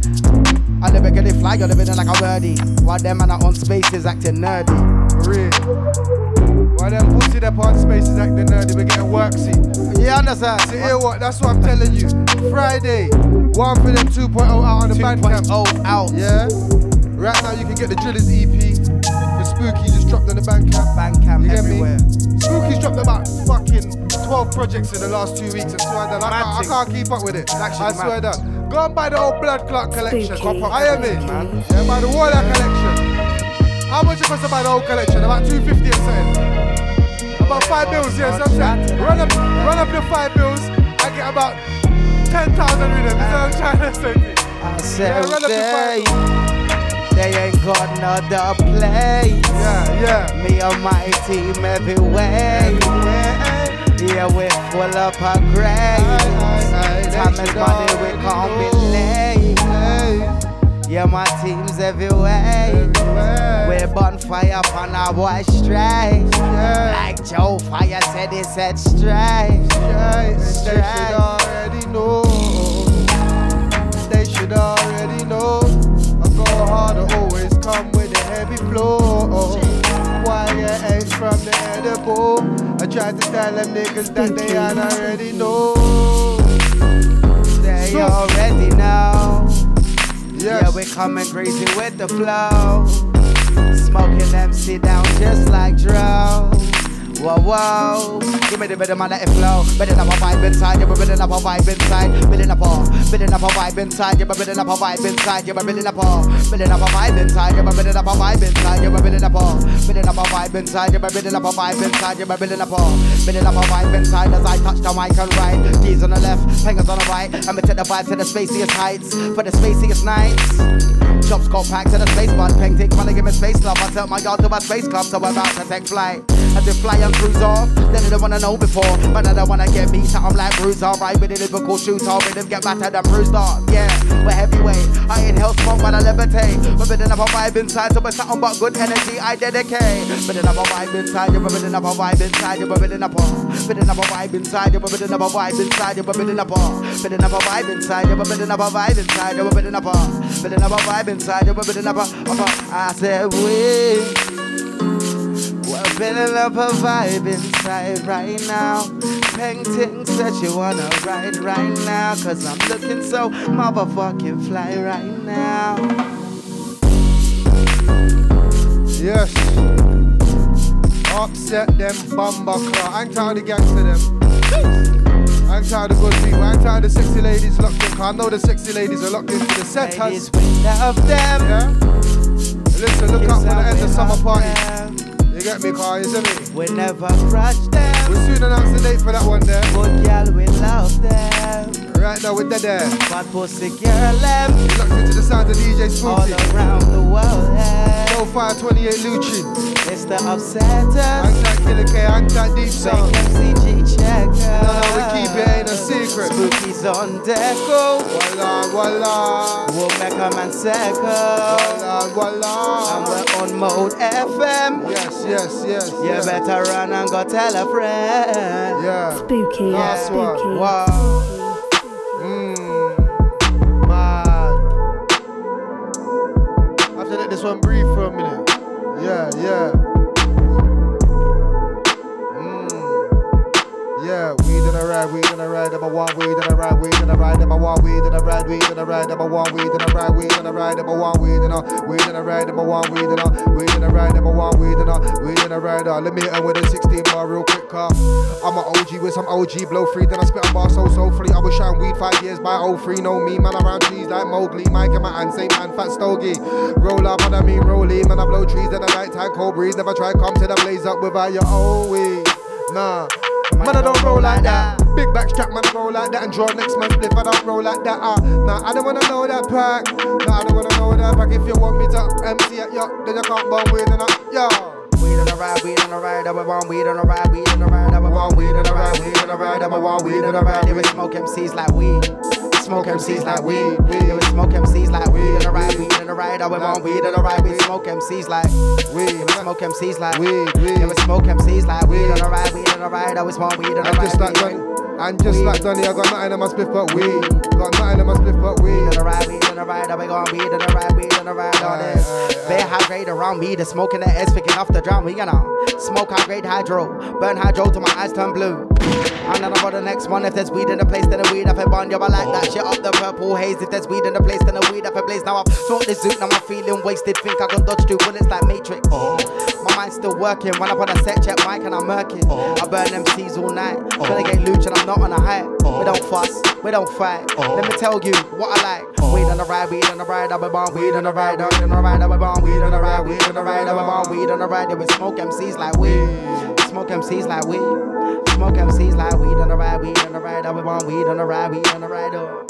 [SPEAKER 10] I never get it fly, you're living like a birdie. While them man are on spaces acting nerdy.
[SPEAKER 11] For real. Why them pussy them on spaces acting nerdy, we getting worksy.
[SPEAKER 10] Yeah, understand?
[SPEAKER 11] See, hear what? That's what I'm telling you. Friday, one for them 2.0 out on the Bandcamp.
[SPEAKER 10] 2.0 out.
[SPEAKER 11] Yeah. Right now you can get the Drillers EP. The Spooky dropped on the Bandcamp.
[SPEAKER 10] Bandcamp
[SPEAKER 11] you
[SPEAKER 10] everywhere.
[SPEAKER 11] Spooky's dropped about fucking 12 projects in the last two weeks. I swear that I, can't, I can't keep up with it. I swear that. Go and buy the old Blood Clot collection.
[SPEAKER 25] Spooky.
[SPEAKER 11] I am it, man. Yeah, buy the Warlock collection. How much it cost to buy the old collection? About 250 or something. About five bills, yeah. So I'm saying, run up, run up the five bills. I get about 10,000 rhythms. That's what I'm trying to say.
[SPEAKER 10] I said
[SPEAKER 11] Yeah, run up
[SPEAKER 10] they,
[SPEAKER 11] five.
[SPEAKER 10] They ain't got no other place.
[SPEAKER 11] Yeah, yeah.
[SPEAKER 10] Me and my team everywhere. Yeah, we're full up our grave. Time is money, we can't be late. Yeah, my team's everywhere. We're bonfire on our boy straight. Like Joe Fire said, he said straight.
[SPEAKER 11] They should already know. They should already know. I go hard, I always come with a heavy flow. Why you ain't from the edible? I tried to tell them niggas that they already know.
[SPEAKER 10] They already know.
[SPEAKER 11] Yes.
[SPEAKER 10] Yeah, we're coming crazy with the flow. Smoking them sit down just like Dro. Whoa, whoa. Give me the rhythm and let it flow. Building up a vibe inside, yeah, we're building up a vibe inside. Building up a, building up a vibe inside, yeah, we're building up a vibe inside, yeah, we're building up a, building up a vibe inside, yeah, we're building up a vibe inside, yeah, we're building up a, building up a vibe inside, yeah, we're building up a vibe inside, yeah, we're building up a, building up a vibe inside as I touch the mic and ride. Keys on the left, fingers on the right, we take the vibe to the spaciest heights, for the spaciest nights. Chops got packed to the space bud, peng take wanna give me space love. I tell my yard to my space club, so we're about to take flight. As we fly and cruise off, then they don't wanna know before, but I don't wanna get beat, so I'm like bruise alright with the lyrical shooter, rhythm get battered and bruised off. Yeah, we're heavyweight. I inhale smoke when I levitate. We're building up a vibe inside, so we're something but good energy. I dedicate. Building up a vibe inside, we're building up a vibe inside, we're building up a, building up a vibe inside, we're building up a vibe inside, we're building up a, building up a vibe inside, we're building up a vibe inside, we're building up a, building up a vibe inside, we're building up a. I said we. Building up a vibe inside right now. Painting that you wanna ride right now. Cause I'm looking so motherfucking fly right now.
[SPEAKER 11] Yes. Upset them bumba claw. I ain't tired of the gangster them. I ain't tired of good people. I ain't tired of the sexy ladies locked in. Cause I know the sexy ladies are locked into the setters.
[SPEAKER 10] Ladies, we love them.
[SPEAKER 11] Yeah. Listen, look
[SPEAKER 10] Yes,
[SPEAKER 11] up for the end of summer party. You get me, car, you see me?
[SPEAKER 10] We never grudge them.
[SPEAKER 11] We'll soon announce the date for that one there.
[SPEAKER 10] Good girl, we love them.
[SPEAKER 11] Right now with the there.
[SPEAKER 10] Bad pussy girl, them.
[SPEAKER 11] Locked into the sound of DJ
[SPEAKER 10] All
[SPEAKER 11] Spooky.
[SPEAKER 10] around the world, yeah.
[SPEAKER 11] Joe Fire 28 Lucci.
[SPEAKER 10] It's the upsetters.
[SPEAKER 11] Anti Killer K, Anti Deep Sound.
[SPEAKER 10] MCG checker.
[SPEAKER 11] No, no, we keep it, ain't a secret.
[SPEAKER 10] Spooky's on deco.
[SPEAKER 11] Voila, voila.
[SPEAKER 10] We'll make a man second.
[SPEAKER 11] Voila, voila.
[SPEAKER 10] And we're on mode FM.
[SPEAKER 11] Yes, yes, yes.
[SPEAKER 10] You
[SPEAKER 11] yes.
[SPEAKER 10] better run and go tell a friend.
[SPEAKER 11] Yeah.
[SPEAKER 3] Spooky,
[SPEAKER 11] Last
[SPEAKER 3] spooky.
[SPEAKER 11] one.
[SPEAKER 10] Wow.
[SPEAKER 11] To let this one breathe for a minute. Yeah, yeah. Yeah, weed in a ride, weed in a ride, number one, weed in a ride, weed in a ride, number one, weed in a ride, weed in a ride, number one, weed in a ride, weed in a ride, number one, weed in a weed in a ride, number one, weed in a weed in a ride, number one, weed in a weed in a ride. Uh, let me hit 'em with a 16 bar real quick, car. I'm an OG with some OG blow free, then I spit a bar so so free. I was shouting weed five years by 03, no me, man around trees like Mowgli, Mike and my hand, same man, fat stogie. Roll up, and I mean rolling, man I blow trees at the night time, cold breeze, never try come to the blaze up without your own weed. Nah. Man, I don't roll like that. Big back strap, man, I roll like that. And draw next man split, I don't roll like that. Uh, nah, I don't wanna know that pack. Nah, I don't wanna know that pack. If you want me to MC at yo, then you can't bum with it. Yo.
[SPEAKER 10] Weed on the ride, weed on the ride, I want weed on the ride, weed on the ride, I want weed on the ride, weed on the ride, I want weed on the ride. They will smoke MCs like weed. Smoke MCs like weed. They will smoke MCs like weed on the ride, weed on the ride, I want weed on the ride. We smoke MCs like
[SPEAKER 11] weed.
[SPEAKER 10] Will smoke MCs like
[SPEAKER 11] weed.
[SPEAKER 10] They will smoke MCs like weed on the ride, weed on the ride. I was want weed on the
[SPEAKER 11] And
[SPEAKER 10] ride.
[SPEAKER 11] just like Donny, and just like Donny, I got nothing in my spliff but weed. Got nothing in my spliff but weed.
[SPEAKER 10] on the ride, weed on the ride, we going weed on the ride, weed on the ride on it. Bare high grade around me, the smoke in the air's picking off the drum. We gonna smoke high grade hydro, burn hydro till my eyes turn blue. And then about the next one, if there's weed in the place, then the weed up a bun. Yo, I like that shit up the purple haze. If there's weed in the place, then the weed up a blaze. Now I've smoked this zoot, now I'm feeling wasted. Think I can dodge two bullets like Matrix. Oh. My mind's still working. Run up on a set, check mic, and I'm murking. Oh. I burn them C's all night. Tryna get loot, and I'm not on a high. We don't fuss, we don't fight. Let me tell you what I like. Weed on the ride, weed on the ride, I've been born weed on the ride, weed on the ride, I've been born weed on the ride, weed on the ride, I've been born weed on the ride. They will smoke MCs like weed, smoke MCs like weed, smoke MCs like weed on the ride, weed on the ride, I've been born weed on the ride, weed on the ride. Oh.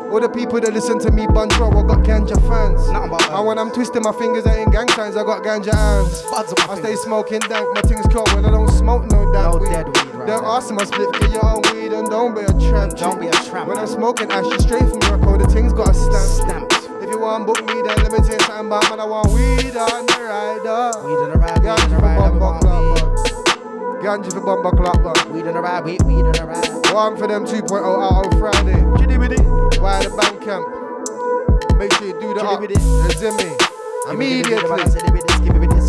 [SPEAKER 11] All the people that listen to me, Bunro, I got ganja fans.
[SPEAKER 10] Nothing
[SPEAKER 11] And when I'm twisting my fingers, I ain't gang signs, I got ganja hands. I stay smoking dank, my things cold when I don't smoke no damn
[SPEAKER 10] No
[SPEAKER 11] weed.
[SPEAKER 10] dead weed right
[SPEAKER 11] Don't ask my split, get your own weed and don't be a tramp.
[SPEAKER 10] Don't be a tramp.
[SPEAKER 11] When I'm smoking ash, straight from Morocco, the things got a stamp.
[SPEAKER 10] Stamped.
[SPEAKER 11] If you want book me, then let me you something about man, I want weed on the rider.
[SPEAKER 10] Weed on the ride, weed on the
[SPEAKER 11] for Ganji for bumper clock.
[SPEAKER 10] We done a ride, we, we done a.
[SPEAKER 11] One for them 2.0 out on Friday. Chitty with it. Why the Bandcamp? Make sure you do the up.
[SPEAKER 10] It's in
[SPEAKER 11] me. Immediately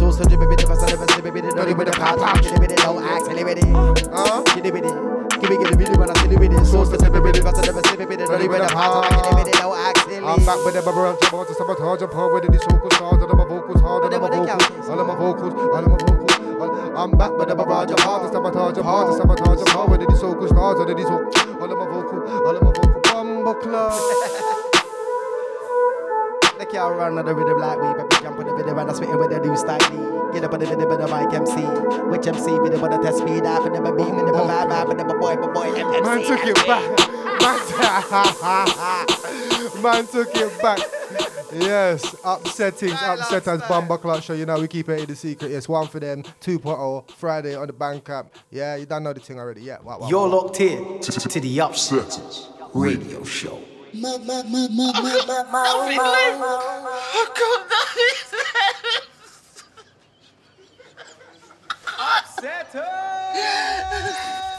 [SPEAKER 10] so so jibby bit of a son of a sibby bit, don't even a pop pop, jibby bit, no accelerate it.
[SPEAKER 11] Uh,
[SPEAKER 10] jibby bit, give
[SPEAKER 11] me get a bit when I silly with it, so so jibby bit of a son
[SPEAKER 10] of a sibby bit, don't even a pop pop, jibby bit, no accelerate I'm back
[SPEAKER 11] with the bubble I'm with the vocals, all of my vocals, all of my vocals, all of my vocals. I'm back with the barrage of hard to sabotage and hard to sabotage and power with the vocal stars, all of these vocal, all of my vocal, all of my vocal. Bumble club.
[SPEAKER 10] The car run on the rhythm like we, baby jump on the rhythm and I spit it with the new style. Get up on the rhythm with the mic MC. Which MC with the one that test speed off and the beat with the vibe vibe and the boy, boy, boy, MC.
[SPEAKER 11] Man took it back. Man, Man took it back. Yes, upsetting. upset as Bamba Clutch You know, we keep it in the secret. It's one for them, 2.0, Friday on the bank app. Yeah, you don't know the thing already. Yeah, wow, wow,
[SPEAKER 2] You're
[SPEAKER 11] wow.
[SPEAKER 2] locked in to the upset Radio Show.
[SPEAKER 26] I can't my,